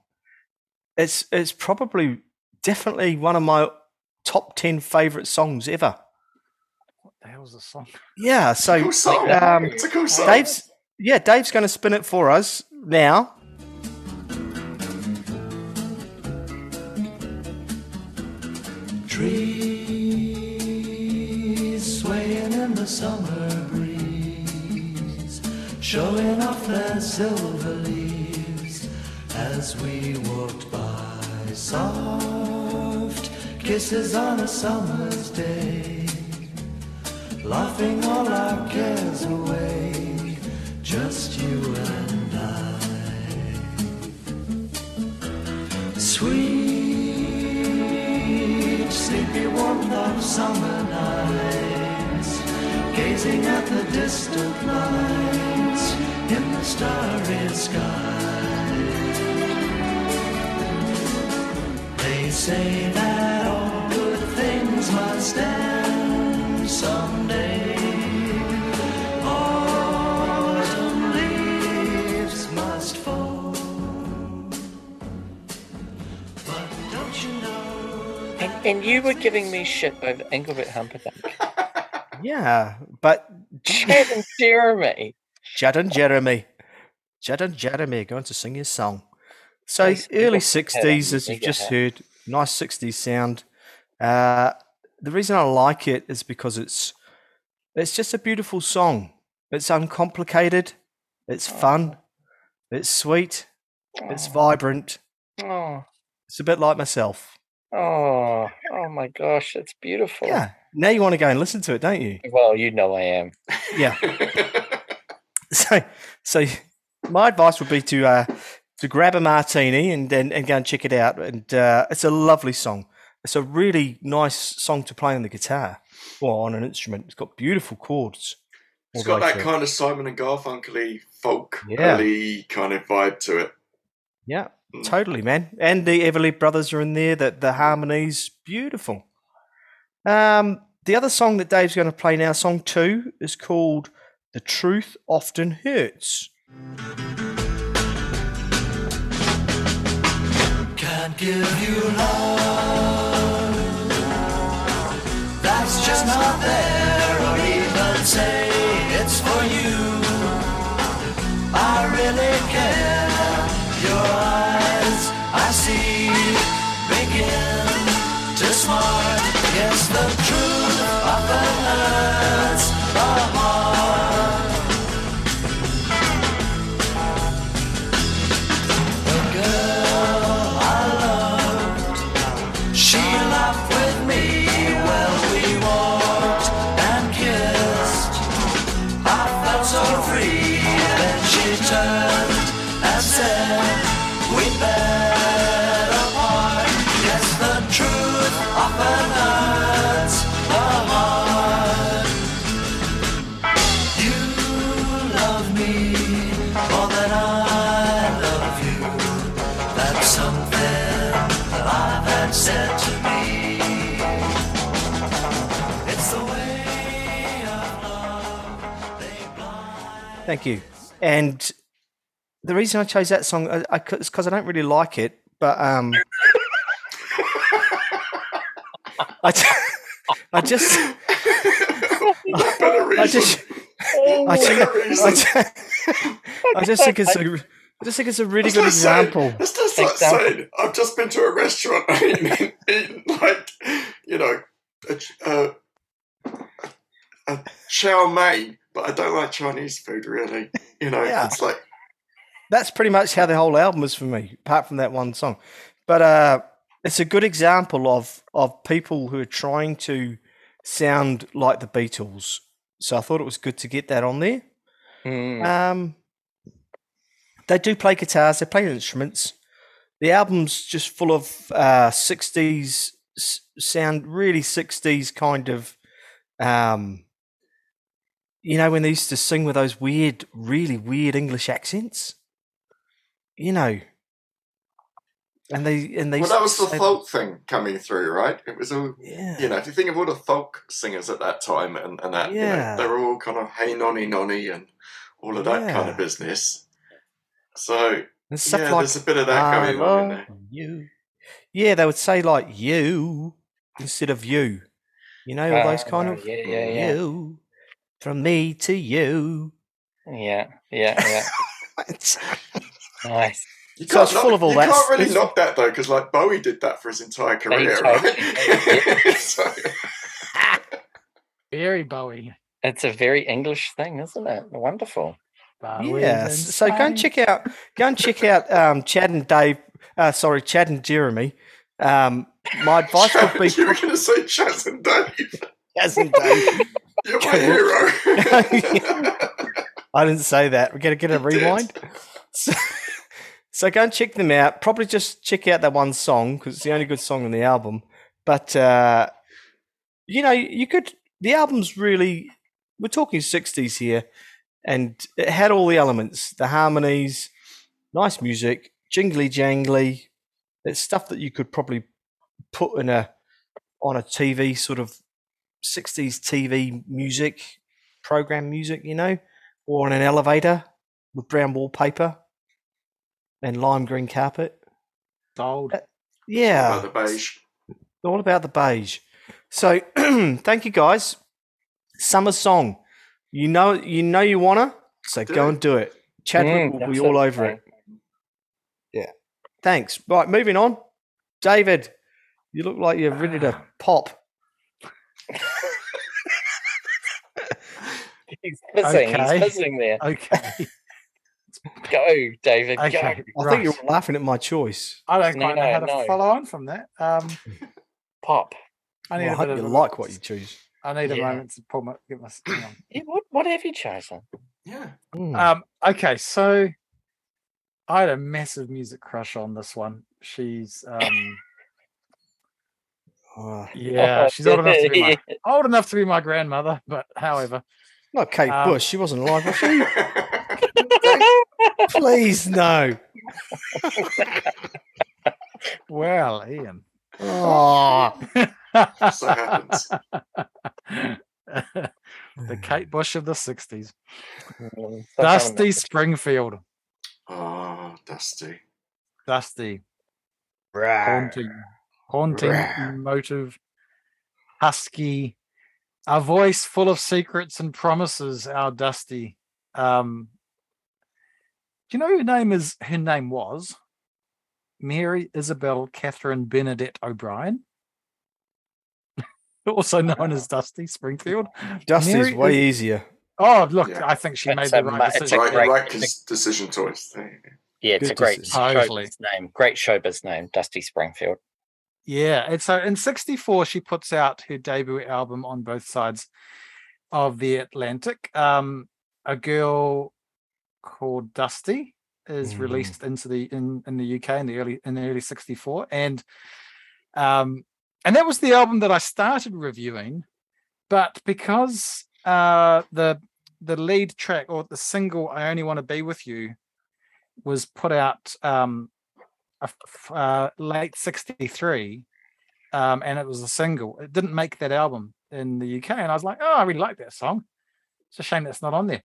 it's it's probably definitely one of my top ten favorite songs ever. what the hell's the song? Yeah, so Cool song. um, it's a cool song. Dave's yeah, Dave's going to spin it for us now. Trees swaying in the summer breeze, showing off their silver leaves as we walked by. Soft kisses on a summer's day, laughing all our cares away, just you and I. Sweet, sleepy warmth of summer nights, gazing at the distant lights in the starry sky. They say that things must someday. Autumn leaves must fall. But don't you know And, and you were giving me shit over Engelbert Humperdinck. Yeah, but Chad and Jeremy. Judd and Jeremy, Judd and Jeremy are going to sing his song. So early sixties, as you've just heard, nice sixties sound. Uh, the reason I like it is because it's it's just a beautiful song. It's uncomplicated. It's fun. It's sweet. It's Oh, vibrant. oh, It's a bit like myself. oh, oh my gosh, it's beautiful. Yeah. Now you want to go and listen to it, don't you? Well, you know I am. Yeah. So, so my advice would be to uh, to grab a martini and then and go and check it out. And uh, it's a lovely song. It's a really nice song to play on the guitar or on an instrument. It's got beautiful chords. It's got that through. kind of Simon and Garfunkel folk Yeah. early kind of vibe to it. Yeah, Mm. totally, man. And the Everly brothers are in there. That the harmonies, beautiful. Um, the other song that Dave's going to play now, song two, is called "The Truth Often Hurts." Can't give you love That's just not there. Or even say it's for you. I really care. Your eyes I see. Begin to smart. Yes, the truth often hurts Thank you. And the reason I chose that song I, I, is because I don't really like it, but um, I, I just, no better reason. I just, I just, I just, I just think it's a, I just think it's a really good like saying- example. It's just like saying, I've just been to a restaurant and eaten, eaten like, you know, a, ch- a, a chow mein, but I don't like Chinese food really. You know, Yeah. it's like, That's pretty much how the whole album is for me, apart from that one song. But uh, it's a good example of of people who are trying to sound like the Beatles. So I thought it was good to get that on there. Mm. Um, they do play guitars. They play instruments. The album's just full of uh, '60s s- sound, really '60s kind of. Um, you know when they used to sing with those weird, really weird English accents. You know, and they and they. well, that was the used folk thing coming through, right? It was all, Yeah. you know, if you think of all the folk singers at that time and, and that, Yeah. you know, they were all kind of hey nonny nonny and all of that kind of business. So, And yeah, like there's a bit of that I going on in there. you. Yeah, they would say like you instead of you. You know, all those Ah, kind of yeah, yeah, yeah. you from me to you. Yeah, yeah, yeah. It's- nice. You So it's knock- full of all you that can't really s- knock that though, because like Bowie did that for his entire career, right? so, Very Bowie. It's a very English thing, isn't it? Wonderful. Bowie's yeah. in s- So go and check out go and check out um, Chad and Dave. Uh, sorry, Chad and Jeremy. Um, my advice would be you were going to say Chad and Dave. And Dave. You're my hero. I didn't say that. We're gonna get a rewind. So, so go and check them out. Probably just check out that one song because it's the only good song on the album. But uh, you know, you could. The album's really. We're talking sixties here, and it had all the elements: the harmonies, nice music, jingly jangly. It's stuff that you could probably put in a on a TV sort of sixties TV music program music, you know or on an elevator with brown wallpaper and lime green carpet. Sold. Yeah, About the beige. all about the beige. So thank you guys. Summer song. You know you know you wanna, so Do go it. and do it. Chadwick Mm, will be all over it. Yeah. Thanks. Right, moving on. David, You look like you're ready to pop. He's fizzing. Okay. He's fizzing there. Okay. Go, David. Okay. Go. I right. think you're laughing at my choice. I don't No, quite know no, how to no. follow on from that. Um, Pop. I need Well, I a hope bit you of like moment- what you choose. I need a moment to pull my get my. hang on. Yeah, what, what have you chosen? Yeah. Mm. Um, okay, so I had a massive music crush on this one. She's um, yeah, she's old enough to be my old enough to be my grandmother, but however, not Kate Um, Bush. She wasn't alive, was she? Please, no. well, Ian. Oh, so happens. the Kate Bush of the '60s, Mm, Dusty. Springfield, Oh, Dusty. Dusty, haunting, haunting, Rawr. emotive, husky, a voice full of secrets and promises. Our Dusty. Um, do you know her name is? Her name was Mary Isabel Catherine Bernadette O'Brien, also known as Dusty Springfield. Dusty's Mary way is- easier. Oh, look, Yeah. I think she It's made a the ma- right it's a decision. Right, great- right cons- decision choice. There you go. Yeah, it's Good a great decision. Totally. showbiz name. Great showbiz name, Dusty Springfield. Yeah, and so in '64 she puts out her debut album on both sides of the Atlantic. Um, a girl called Dusty is Mhm. released into the in in the UK in the early in the early '64, and um, and that was the album that I started reviewing, but because uh the the lead track or the single "I Only Want to Be with You" was put out um uh, late 63 um, and it was a single. It didn't make that album in the uk and i was like oh i really like that song. It's a shame that's not on there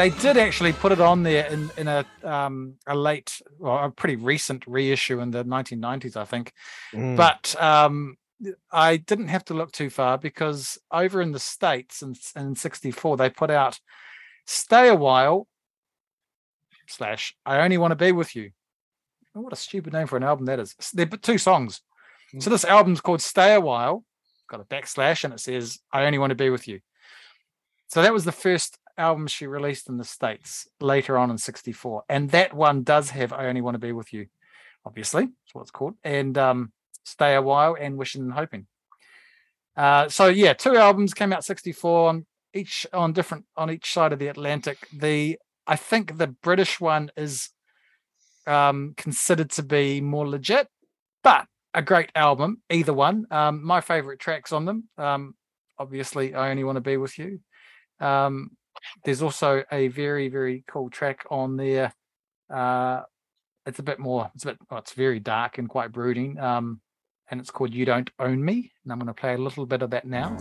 they did actually put it on there in in a um a late well a pretty recent reissue in the 1990s i think. Mm. but um i didn't have to look too far because over in the states in, in 64 they put out stay a while slash i only want to be with you. Oh, what a stupid name for an album that is. They're two songs. So this album's called stay a while got a backslash and it says i only want to be with you. So that was the first album she released in the states later on in 64 and that one does have i only want to be with you obviously that's what it's called and um stay a while and wishing and hoping. Uh so yeah two albums came out 64 on each on different on each side of the atlantic. The i think the british one is um considered to be more legit but a great album either one. Um my favorite tracks on them um obviously i only want to be with you. Um there's also a very very cool track on there uh it's a bit more it's a bit well, it's very dark and quite brooding um and it's called you don't own me and i'm going to play a little bit of that now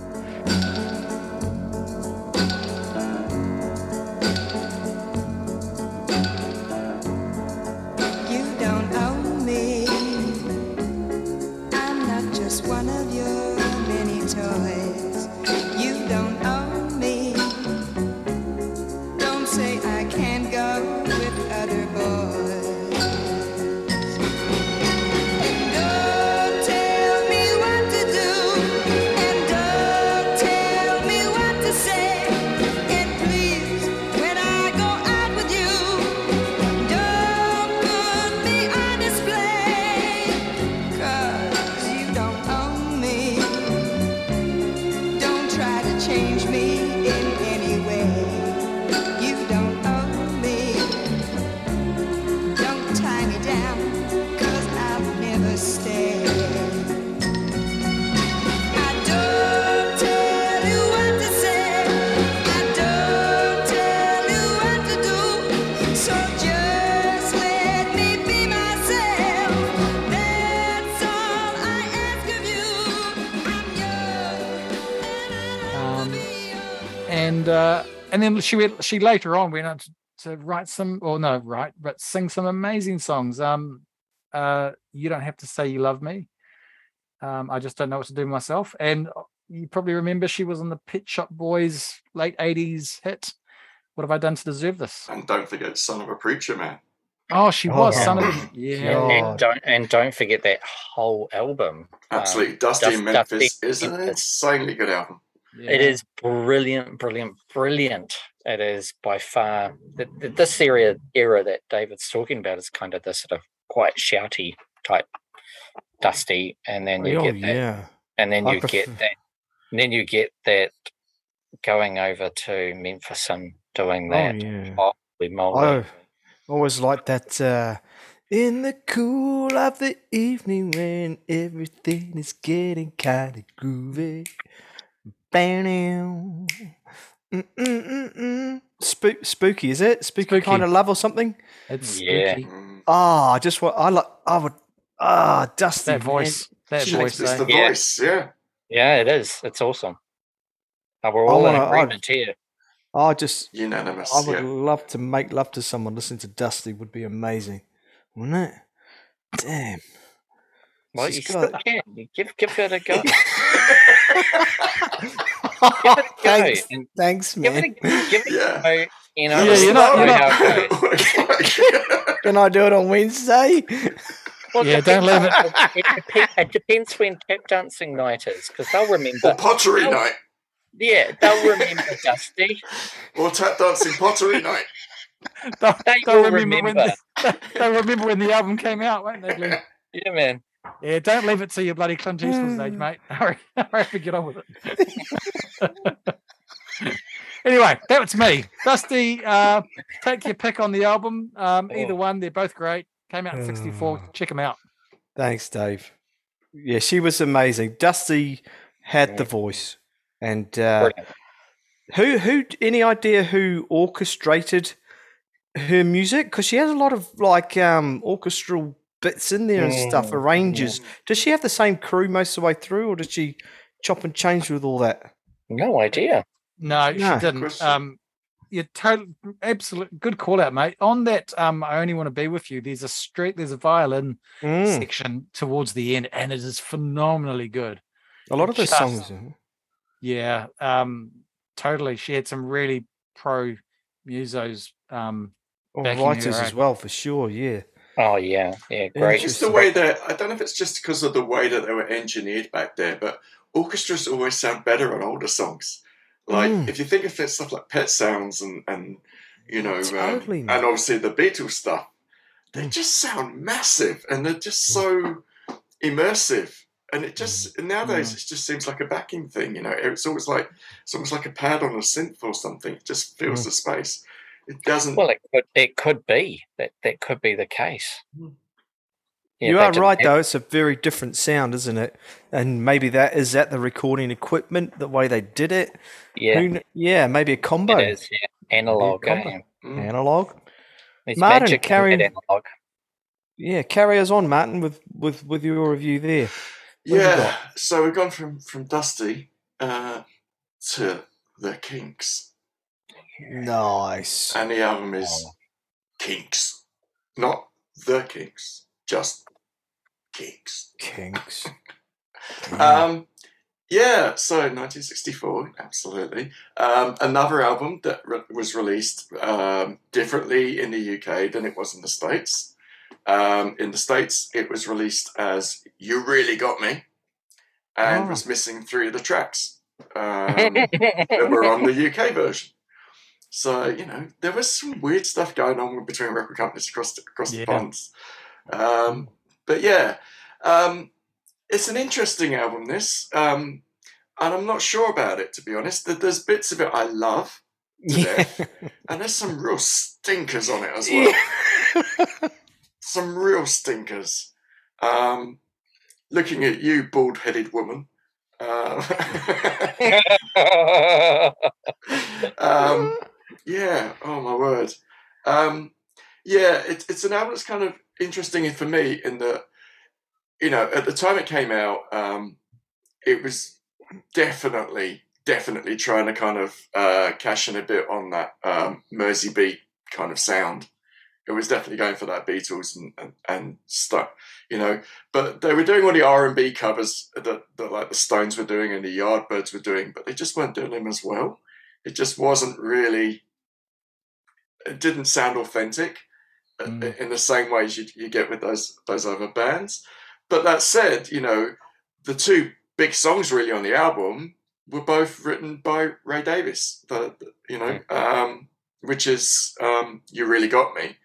she went, she later on went on to, to write some, or no, write, but sing some amazing songs. Um, uh, you don't have to say you love me. Um, I just don't know what to do myself. And uh, you probably remember she was on the Pet Shop Boys late '80s hit. What have I done to deserve this? And don't forget Son of a Preacher Man. Oh, she was Oh, son of a- yeah. God. and don't and don't forget that whole album. Um, Absolutely. Dusty in Memphis Dusty is an insanely good album. It Yeah. is brilliant, brilliant, brilliant. It is by far the, the, this era era that David's talking about is kind of the sort of quite shouty type, dusty, and then you oh get that, yeah. and then I you get that, and then you get that going over to Memphis and doing that. Oh that. yeah. Holy moly! I always like that. Uh, in the cool of the evening when everything is getting kind of groovy. Spook, spooky, is it? Spooky, Spooky. kind of love or something? It's Yeah. spooky. Ah, I just want. I like. I would. Ah, Dusty. That man. voice, that She voice. makes this eh? the Yeah. voice, yeah. Yeah, it is. It's awesome. We're I all in wanna- I- agreement here. I just. Unanimous. I would yeah. love to make love to someone. Listening to Dusty would be amazing, wouldn't it? Damn. Well, She's you got- still can. You give give it a go. thanks, and thanks, give it man. a, give it Yeah. a go. You know, Yeah, just you're not- you're how it goes. Can I do it on Wednesday? Well, Yeah, don't depends leave on- It, depends, it depends when tap dancing night is, because they'll remember. or remember. pottery Oh. night. Yeah, they'll remember Dusty. Or tap dancing pottery night. They'll, They they'll will remember, when remember. the, they'll remember when the album came out, won't they? Glenn? Yeah, man. Yeah, don't leave it to your bloody Clint Eastwood's age, mate. Hurry, hurry up and get on with it. anyway, that was me. Dusty, uh, take your pick on the album. Um, either Oh. one, they're both great. Came out in 64. Oh. Check them out. Thanks, Dave. Yeah, she was amazing. Dusty had the voice, and uh, who who any idea who orchestrated her music? Because she has a lot of like um orchestral bits in there and stuff, Mm, arranges. Does she have the same crew most of the way through, or does she chop and change with all that? No idea. No, No. she didn't. Um, you're total absolute good call out, mate. On that, um, I only want to be with you. There's a street, there's a violin Mm, section towards the end, and it is phenomenally good. a lot of those just- songs. Yeah, um, totally. She had some really pro musos. Um, Or writers as well, for sure. Yeah. Oh yeah, yeah, great. Just the way that I don't know if it's just because of the way that they were engineered back there, but orchestras always sound better on older songs. Like Mm. if you think of it, stuff like Pet Sounds and and you know, um, and obviously the Beatles stuff, they Mm. just sound massive and they're just so immersive. And it just Mm. nowadays it just seems like a backing thing, you know. It's always like it's almost like a pad on a synth or something. It just fills Mm. the space. It doesn't. Well, it could it could be that that could be the case. Mm. Yeah, you are right, have- though. It's a very different sound, isn't it? And maybe that is that the recording equipment, the way they did it. Yeah, Who yeah, maybe a combo, it is. Yeah, analog. combo. Mm. analog. It's Martin, magic carry- in that analog. Yeah, carry us on, Martin, with with with your review there. What have Yeah, so we've gone from from Dusty uh, to the Kinks, Nice. and the album is Kinks, not the Kinks, just Kinks. Kinks. Um, yeah, so 1964, absolutely. Um, another album that re- was released um, differently in the UK than it was in the States. Um, in the States, it was released as You Really Got Me and Oh. was missing three of the tracks um, that were on the UK version. So, you know, there was some weird stuff going on between record companies across the, across Yeah. the ponds. Um, but yeah, um, it's an interesting album, this. Um, and I'm not sure about it, to be honest. There- There's bits of it I love, yeah. and there's some real stinkers on it as well. Some real stinkers. Um, looking at you, bald headed woman. Uh, um, yeah, oh my word. Um, yeah, it, it's an album that's kind of interesting for me in that, you know, at the time it came out, um, it was definitely, definitely trying to kind of uh, cash in a bit on that um, Mersey beat kind of sound. It was definitely going for that Beatles and, and, and stuff, you know. But they were doing all the R and B covers that, that like the Stones were doing and the Yardbirds were doing, but they just weren't doing them as well. It just wasn't really. It didn't sound authentic Mm. in the same ways you, you get with those those other bands. But that said, you know, the two big songs really on the album were both written by Ray Davies. The, the- you know, um, which is um, "You Really Got Me,"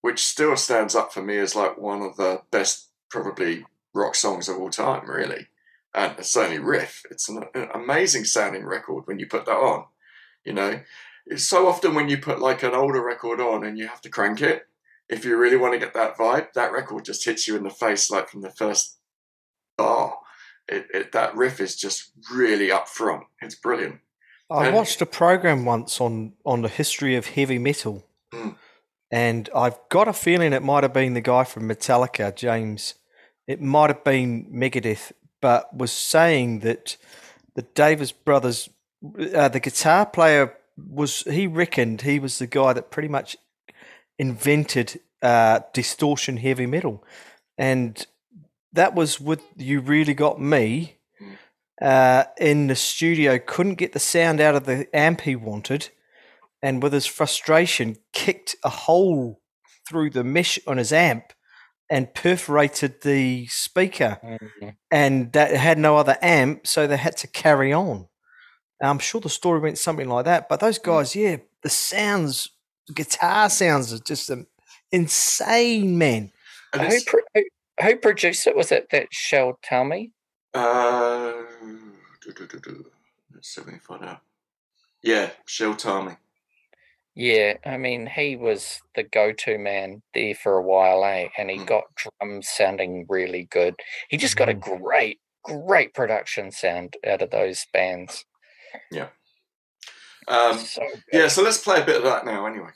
which still stands up for me as like one of the best, probably rock songs of all time, really. And it's certainly riff. It's an, an amazing sounding record when you put that on. You know, it's so often when you put like an older record on and you have to crank it, if you really want to get that vibe, that record just hits you in the face like from the first bar. It, it, that riff is just really up front. It's brilliant. I And- watched a program once on on the history of heavy metal, Mm. and I've got a feeling it might have been the guy from Metallica, James. It might have been Megadeth, but was saying that the Davies brothers, uh, the guitar player, was he reckoned he was the guy that pretty much invented uh, distortion heavy metal, and that was with "You Really Got Me." uh, in the studio couldn't get the sound out of the amp he wanted, and with his frustration, kicked a hole through the mesh on his amp and perforated the speaker. Mm. And that had no other amp, so they had to carry on. I'm sure the story went something like that. But those guys, yeah, the sounds, guitar sounds are just um, insane, man. Who, pro- who, who produced it? Was it that Shel Talmy? uh, do, do, do. Let's see if we can find out. Yeah, Shel Talmy. Yeah, I mean, he was the go-to man there for a while, eh? And he Mm. got drums sounding really good. He just got a great, great production sound out of those bands. Um, so yeah, so let's play a bit of that now anyway.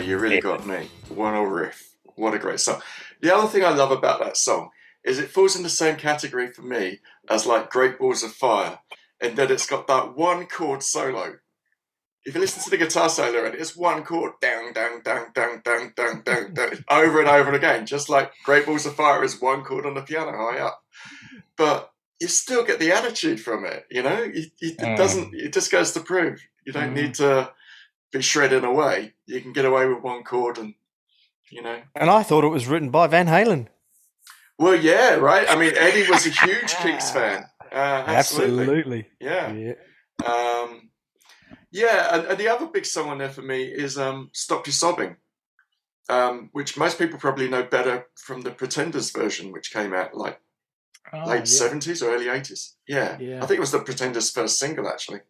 You really got me. What a riff. What a great song. The other thing I love about that song is it falls in the same category for me as like Great Balls of Fire, in that it's got that one chord solo. If you listen to the guitar solo and it's one chord, down, down, down, down, down, down, down, down, over and over and again, just like Great Balls of Fire is one chord on the piano high up. But you still get the attitude from it, you know? You, you, it Mm. doesn't, it just goes to prove you don't Mm. need to be shredding away. You can get away with one chord and, you know. And I thought it was written by Van Halen. Well, yeah, right. I mean, Eddie was a huge Kinks fan. Uh, absolutely. Yeah. Yeah. Um, yeah, and, and the other big song on there for me is um, "Stop Your Sobbing," um, which most people probably know better from the Pretenders version, which came out like Oh, late yeah. seventies or early eighties. Yeah. Yeah. I think it was the Pretenders' first single actually.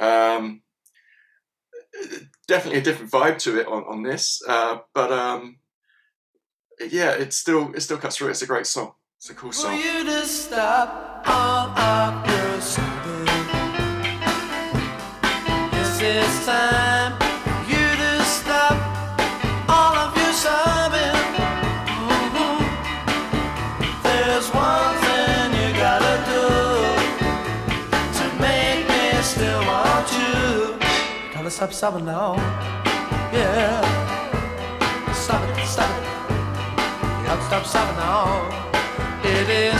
Um, definitely a different vibe to it on, on this, uh, but um, yeah, it still it still cuts through. It's a great song. It's a cool For song. you Gotta stop sobbing now. Yeah. Stop it, stop it. You gotta stop sobbing now. It is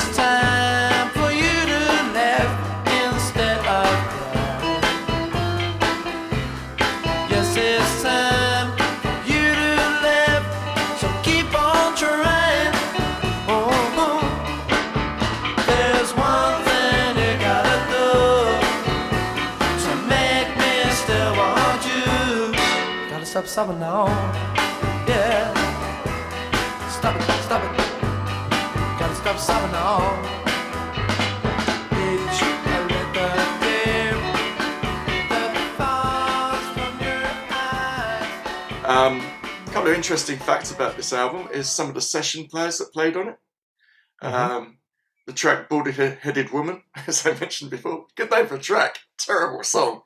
Gotta stop sobbing now. Yeah. Stop it, stop it. Gotta stop sobbing now. Each a little tear that falls from your eyes. Um, a couple of interesting facts about this album is some of the session players that played on it. Um, the track "Baldy Headed Woman," as I mentioned before, good name for a track, terrible song.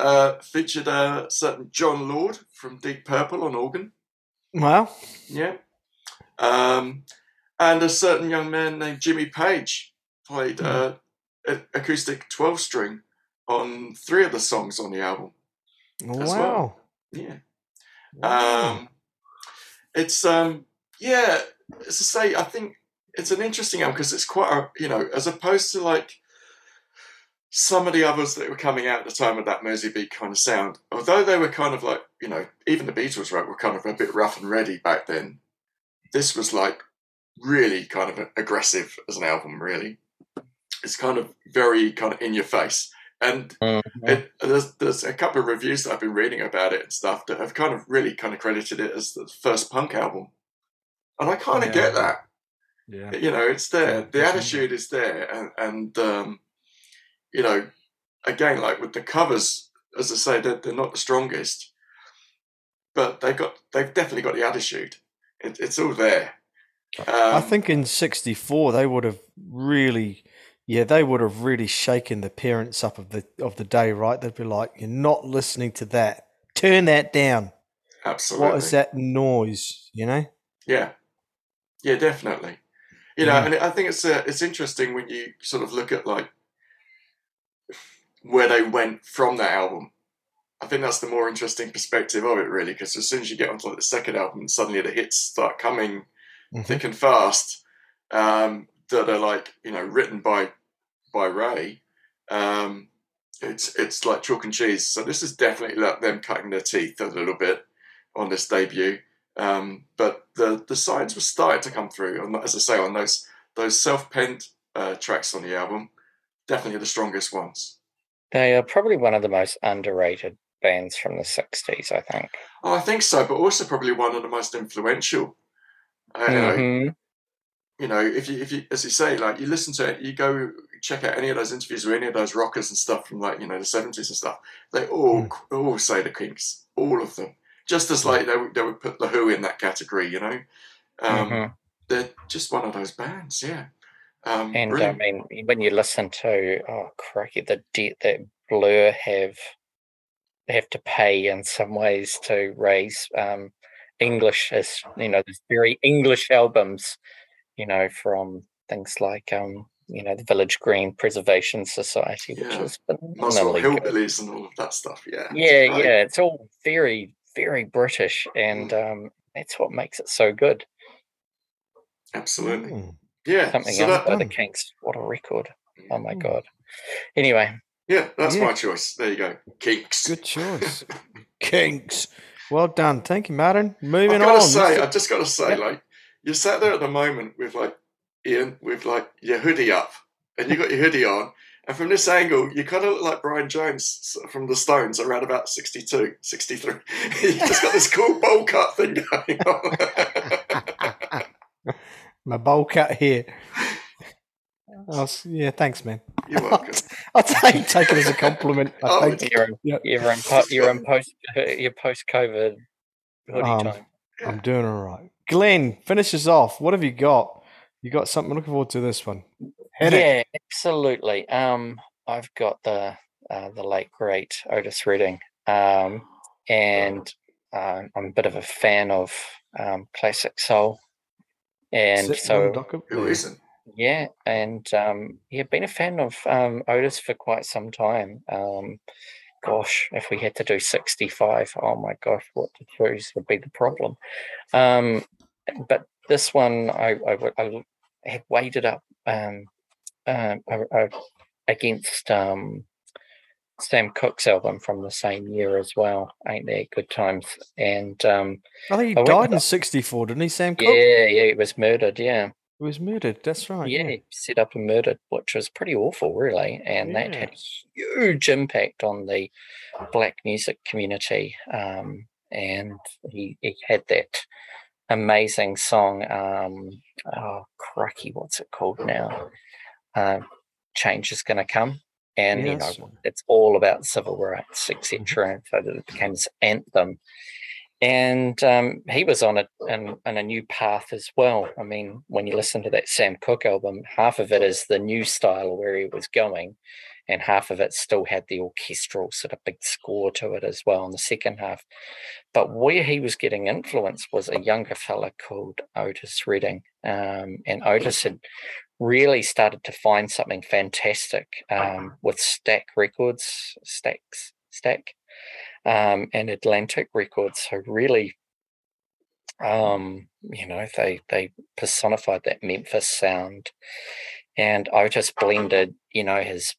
Uh, featured a certain Jon Lord from Deep Purple on organ. Wow. Yeah. Um, and a certain young man named Jimmy Page played uh, a- acoustic 12 string on three of the songs on the album. wow. well. Yeah. Wow. Um, it's, um, yeah, as I say, I think it's an interesting album because it's quite a, you know, as opposed to like some of the others that were coming out at the time of that Mersey Beat kind of sound, although they were kind of like, you know, even the Beatles were kind of a bit rough and ready back then. This was like really kind of aggressive as an album, really. It's kind of very kind of in your face. And Mhm. it, there's, there's a couple of reviews that I've been reading about it and stuff that have kind of really kind of credited it as the first punk album. And I kind of Yeah. get that. Yeah. You know, it's there. The attitude is there. And, and um, you know, again, like with the covers, as I say, they're, they're not the strongest, but they've got they've definitely got the attitude. It, it's all there. Um, I think in '64 they would have really, yeah, they would have really shaken the parents up of the of the day, right? They'd be like, "You're not listening to that. Turn that down. absolutely. What is that noise?" You know? Yeah, yeah, definitely. You know, and I think it's uh, it's interesting when you sort of look at like where they went from that album. I think that's the more interesting perspective of it, really, because as soon as you get onto the second album, suddenly the hits start coming Mhm. thick and fast um, that are like you know written by by Ray. Um, it's it's like chalk and cheese. So this is definitely like them cutting their teeth a little bit on this debut. Um, but the the signs were starting to come through, and as I say, on those those self penned uh, tracks on the album, definitely the strongest ones. They are probably one of the most underrated bands from the 60s, I think. Oh, I think so, but also probably one of the most influential. Uh, you know, Mhm. you know, if you if you as you say, like you listen to it, you go check out any of those interviews with any of those rockers and stuff from like you know the seventies and stuff. They all all say the Kinks, all of them. Just as like they would, they would put the Who in that category, you know. Um, Mhm. They're just one of those bands, yeah. Um, And I mean, when you listen to oh crikey, the debt that Blur have have to pay in some ways to Ray's um, English as you know, there's very English albums, you know, from things like um, you know, the Village Green Preservation Society, which Yeah. is Muswell phenomenally good. Hillbillies and all of that stuff, yeah. Yeah, great. yeah, it's all very, very British, and um, that's what makes it so good. Absolutely. Mm. Yeah. Something so else that, by the Mm. Kinks. What a record! Oh my Mm. god. Anyway, yeah, that's Yeah. my choice. There you go. Kinks. Good choice. Kinks. Well done. Thank you, Martin. Moving on. I've Moving got to on. say, I've just got to say, Yep. like, you're sat there at the moment with like Ian, with like your hoodie up, and you got your hoodie on, and from this angle, you kind of look like Brian Jones from the Stones around about 62, 63. you just got this cool bowl cut thing going on. My bowl cut here. I'll yeah, thanks, man. you're welcome. I'll take, take it as a compliment. I Oh, think. you're in, Yep. you're in, po- you're in post, your post COVID hoodie Um, time. I'm doing all right. Glenn, finish us off. What have you got? You got something? Looking forward to this one. Hit it. Yeah, absolutely. Um, I've got the uh, the late great Otis Redding, um, and uh, I'm a bit of a fan of um, classic soul, and Sitting so on the docket Who there. isn't? yeah, and um, yeah, been a fan of um, Otis for quite some time. Um, gosh, if we had to do 65, oh my gosh, what to choose would be the problem. Um, but this one, I, I, w- I w- had weighted up um, uh, against um, Sam Cooke's album from the same year as well. Ain't there good times? And um, I think he I died in the- '64, didn't he? Sam Cooke. yeah, yeah, he was murdered. Yeah. He was murdered. That's right. yeah, Yeah. he set up and murdered, which was pretty awful, really, and that had a huge impact on the black music community. Um, and he, he had that amazing song. Um, oh, crikey, what's it called now? Um, Change is going to come, and you know it's all about civil rights, etc. And so that it became this anthem. And um, he was on a in, in a new path as well. I mean, when you listen to that Sam Cooke album, half of it is the new style where he was going, and half of it still had the orchestral sort of big score to it as well in the second half. But where he was getting influence was a younger fella called Otis Redding, um, and Otis had really started to find something fantastic um, with Stack Records, Stax, Stack, um, and Atlantic Records. So really, um, you know, they they personified that Memphis sound, and Otis blended, you know, his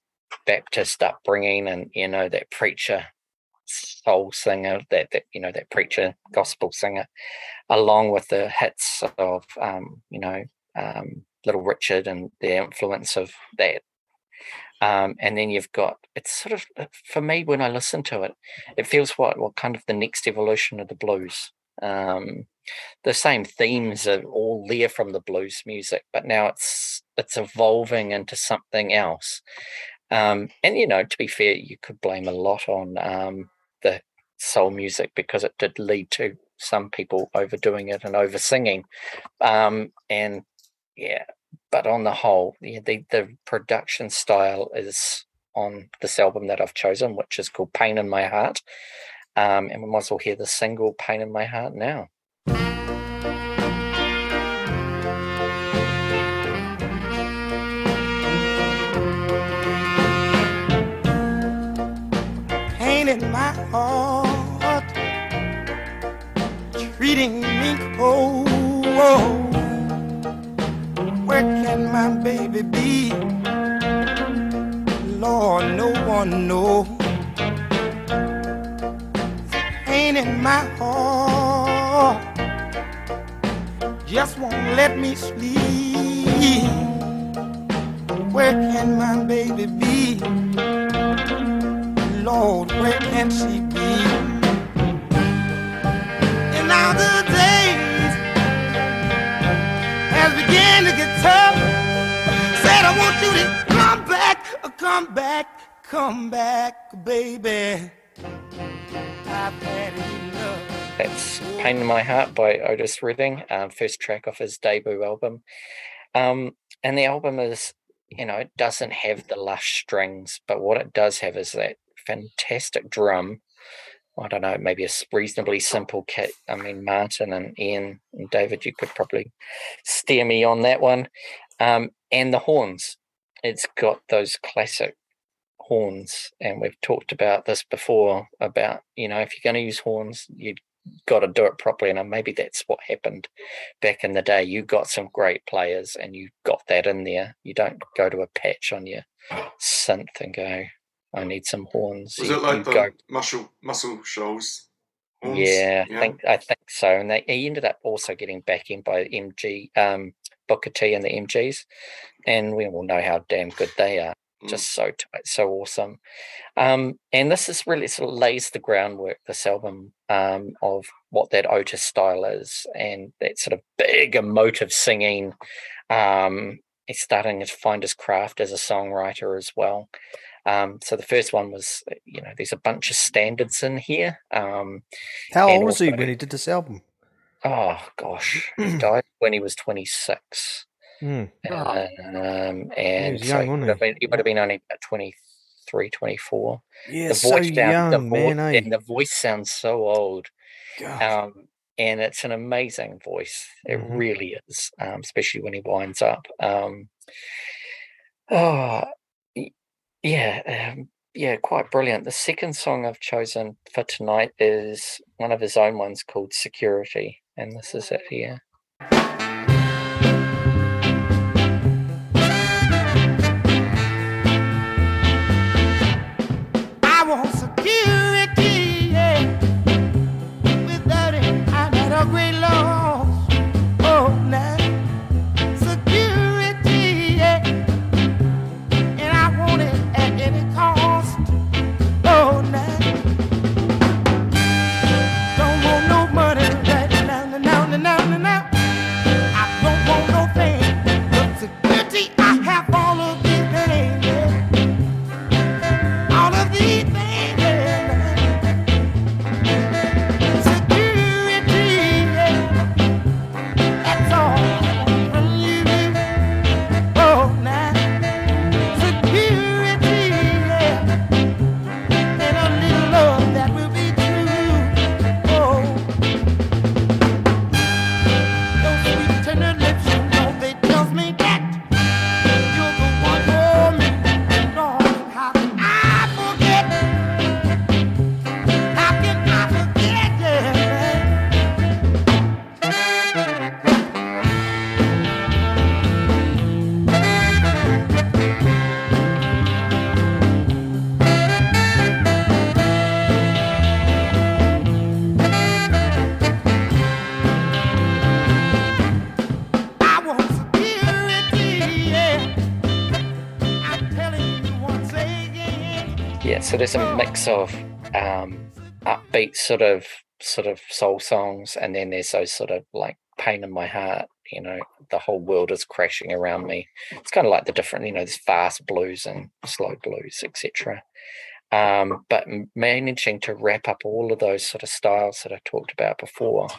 Baptist upbringing and you know that preacher soul singer, that that you know that preacher gospel singer, along with the hits of um, you know um, Little Richard and the influence of that. Um, and then you've got it's sort of uh, for me when I listen to it, it feels what what kind of the next evolution of the blues. Um, the same themes are all there from the blues music, but now it's it's evolving into something else. Um, and you know, to be fair, you could blame a lot on um, the soul music because it did lead to some people overdoing it and over singing. Um, and yeah, but on the whole, yeah, the the production style is on this album that I've chosen, which is called Pain in My Heart. Um, and we might as well hear the single Pain in My Heart now. Pain in my heart, treating me cold. Where can my baby be? Lord, no one knows. Pain in my heart just won't let me sleep. Where can my baby be? Lord, where can she be? And now the days has to get tough. Said I want you to come back, come back, come back, baby. That's Pain in My Heart by Otis Redding, um, first track off his debut album. Um, and the album is, you know, it doesn't have the lush strings, but what it does have is that fantastic drum. I don't know, maybe a reasonably simple kit. I mean, Martin and Ian and David, you could probably steer me on that one. Um, and the horns. It's got those classic horns, and we've talked about this before about, you know, if you're going to use horns, you've got to do it properly. And maybe that's what happened back in the day. You got some great players and you got that in there. You don't go to a patch on your synth and go, I need some horns. Was you, it like the go, muscle Muscle Shoals? horns? yeah, I think I think so. And they he ended up also getting backing by MG um Booker T and the MGs. And we all know how damn good they are. Mm. Just so tight, so awesome. Um, and this is really sort of lays the groundwork, this album, um, of what that Otis style is and that sort of big emotive singing. Um, he's starting to find his craft as a songwriter as well. Um, so the first one was, uh, you know, there's a bunch of standards in here. Um, How old was he when he did this album? oh gosh, he died when he was 26. Hmm. Um, and was so young, he, would have he? been, he would have been only about 23, 24. Yeah, the so voice sound, the young, man. Eh? and the voice sounds so old. Um, and it's an amazing voice. It Mhm. really is, um, especially when he winds up. Um, oh, yeah, um, yeah, quite brilliant. The second song I've chosen for tonight is one of his own ones called Security, and this is it here. So there's a mix of um, upbeat sort of sort of soul songs, and then there's those sort of like pain in my heart. You know, the whole world is crashing around me. It's kind of like the different, you know, there's fast blues and slow blues, etc. Um, but managing to wrap up all of those sort of styles that I talked about before,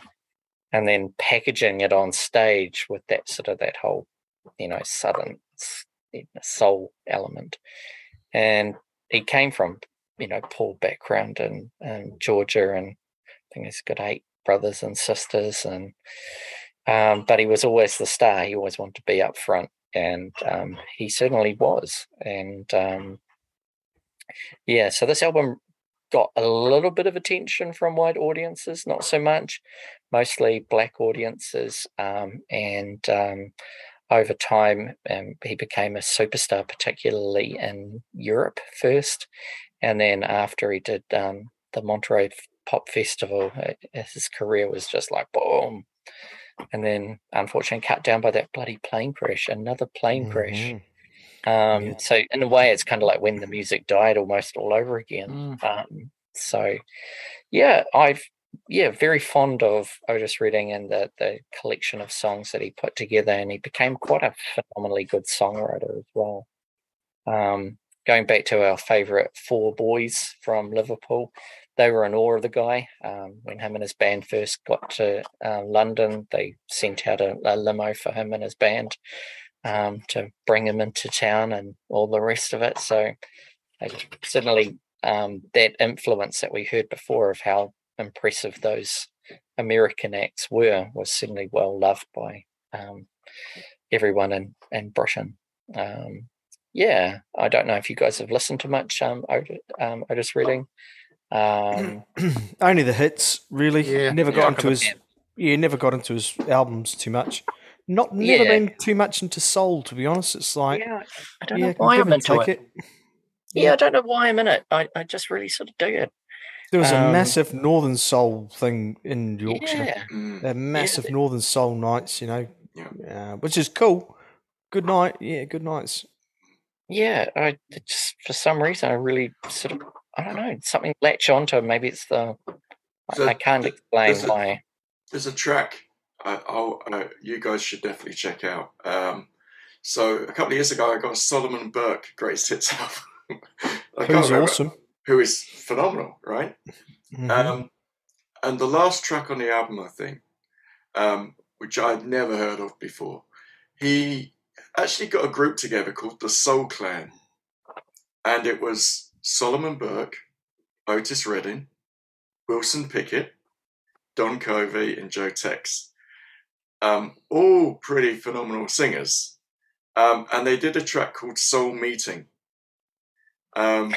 and then packaging it on stage with that sort of that whole, you know, southern soul element, and he came from you know poor background in, in Georgia, and I think he's got eight brothers and sisters, and um, but he was always the star. He always wanted to be up front, and um, he certainly was. And um, yeah, so this album got a little bit of attention from white audiences, not so much, mostly black audiences, um, and um, over time um, he became a superstar, particularly in Europe first, and then after he did um, the Monterey Pop Festival, uh, his career was just like boom. And then, unfortunately, cut down by that bloody plane crash. Another plane crash. Mhm. Um, Yeah. So in a way, it's kind of like when the music died almost all over again. Mm. Um, so yeah, I've yeah very fond of Otis Redding and the the collection of songs that he put together, and he became quite a phenomenally good songwriter as well. Um, going back to our favourite four boys from Liverpool, they were in awe of the guy. Um, when him and his band first got to uh, London, they sent out a, a limo for him and his band um, to bring him into town and all the rest of it. So certainly um, that influence that we heard before of how impressive those American acts were was certainly well loved by um, everyone in, in Britain. Um, yeah, I don't know if you guys have listened to much um, Otis, um, Otis Redding. Um, Only the hits, really. Yeah. Never got I into could- his. Yeah, never got into his albums too much. Not never Yeah. been too much into soul, to be honest. It's like yeah, I don't yeah, know why I'm into take it. Yeah, I don't know why I'm in it. I, I just really sort of dig it. There was a Um, massive Northern Soul thing in Yorkshire. Yeah, Mm. They're massive Northern Soul nights, you know, Yeah. uh, which is cool. Good night, yeah, good nights. yeah. I just for some reason I really sort of I don't know something latch onto. Maybe it's the I- So I can't th- explain there's a- why. There's a track I, I'll, uh, you guys should definitely check out. Um, so a couple of years ago, I got a Solomon Burke greatest hits album. Who's awesome. Who is phenomenal, right? Mhm. Um, and the last track on the album, I think, um, which I'd never heard of before, he actually got a group together called the Soul Clan. and it was Solomon Burke, Otis Redding, Wilson Pickett, Don Covay, and Joe Tex. Um, all pretty phenomenal singers. Um, and they did a track called Soul Meeting. Um,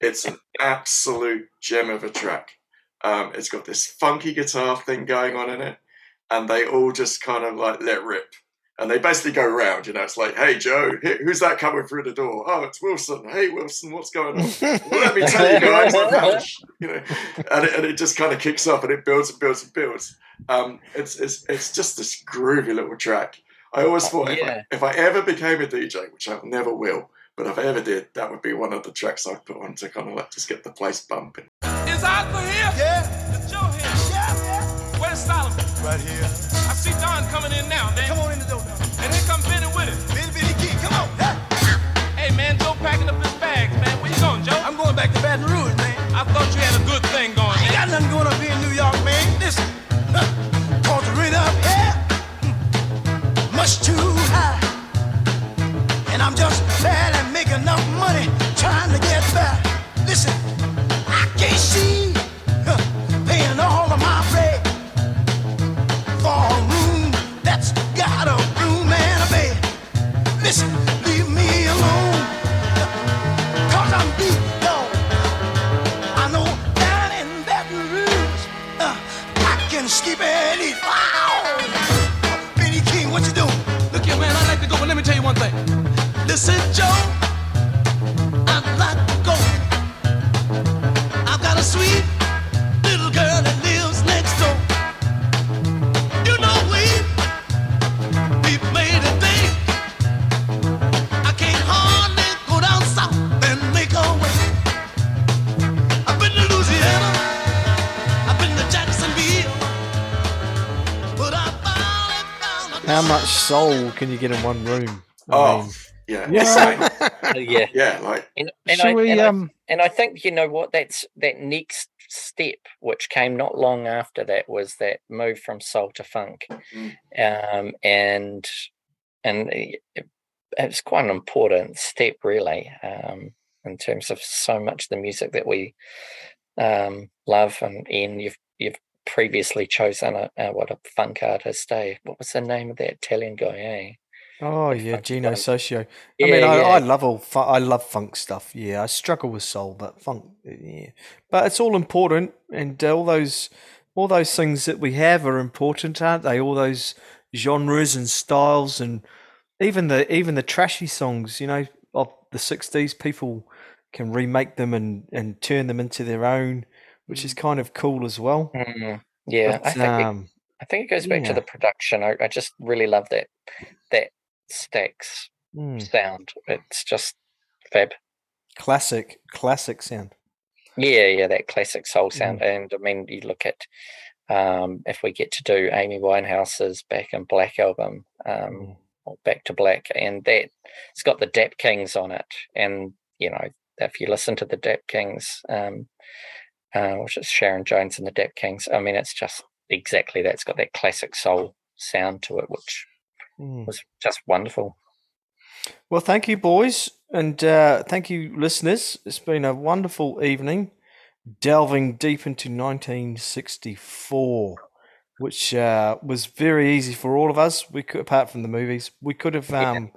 it's an absolute gem of a track. Um, it's got this funky guitar thing going on in it, and they all just kind of like let rip. And they basically go around, you know. It's like, "Hey Joe, who's that coming through the door? Oh, it's Wilson. Hey Wilson, what's going on? well, let me tell you guys, I've had a sh-" you know, and it, and it just kind of kicks up and it builds and builds and builds. Um, it's, it's it's just this groovy little track. I always thought if, Yeah. I, if I ever became a DJ, which I never will, but if I ever did, that would be one of the tracks I'd put on to kind of like just get the place bumping. Is Aqua here? Yeah, Is Joe here? yeah, yeah. Where's Solomon? Right here. I see Don coming in now, man. Come on in the door now. And here come Benny with it. Bitty bitty key, come on. Hey. Hey, man, Joe packing up his bags, man. Where you going, Joe? I'm going back to Baton Rouge, man. I thought you had a good thing going, Ain't man. got nothing going up here in New York, man. Listen, huh, cause the rent up here hmm, much too high, and I'm just barely making enough money trying to get by. Listen, I can't see huh, paying all of my rent for a room that's got a room and a bed. Listen, leave me alone, I'm beat, dog. I know down in Baton Rouge, uh, I can skip and eat. Wow! Benny King, what you doing? Look here, man, I'd like to go, but let me tell you one thing. Listen, Joe, How much soul can you get in one room? I Oh, mean, yeah, Yeah. yeah. yeah, like And, and, I, we? and, I, Um, and I think you know what that's that next step, which came not long after that, was that move from soul to funk, Mm. um, and and it, it's quite an important step, really, um, in terms of so much of the music that we um, love. And Ian, you've you've previously chosen a, a what a funk artist, eh? What was the name of that Italian guy? Eh? oh if yeah, I Gino can- Soccio. I Yeah, mean, I, yeah. I love all. Fu- I love funk stuff. Yeah, I struggle with soul, but funk. Yeah, but it's all important, and all those, all those things that we have are important, aren't they? All those genres and styles, and even the even the trashy songs, you know, of the '60s. People can remake them and and turn them into their own, which is kind of cool as well. Mm, yeah, I But, think it, um, I think it goes back to the production. I, I just really love that that Stax mm, sound. It's just fab. classic, classic sound. Yeah, yeah, that classic soul Mm. sound. And I mean, you look at um, if we get to do Amy Winehouse's Back in Black album, um, Mm. or Back to Black, and that it's got the Dap Kings on it. And you know, if you listen to the Dap Kings, um, uh, which is Sharon Jones and the Dap Kings, I mean, it's just exactly that. It's got that classic soul sound to it, which Mm. was just wonderful. Well, thank you, boys, and uh, thank you, listeners. It's been a wonderful evening, delving deep into 1964, which uh, was very easy for all of us. We could, apart from the movies, we could have, Yeah. um,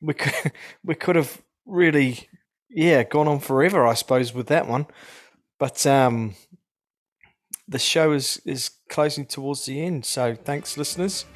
we could, we could have really, yeah, gone on forever, I suppose, with that one. But um, the show is is closing towards the end, so thanks, listeners.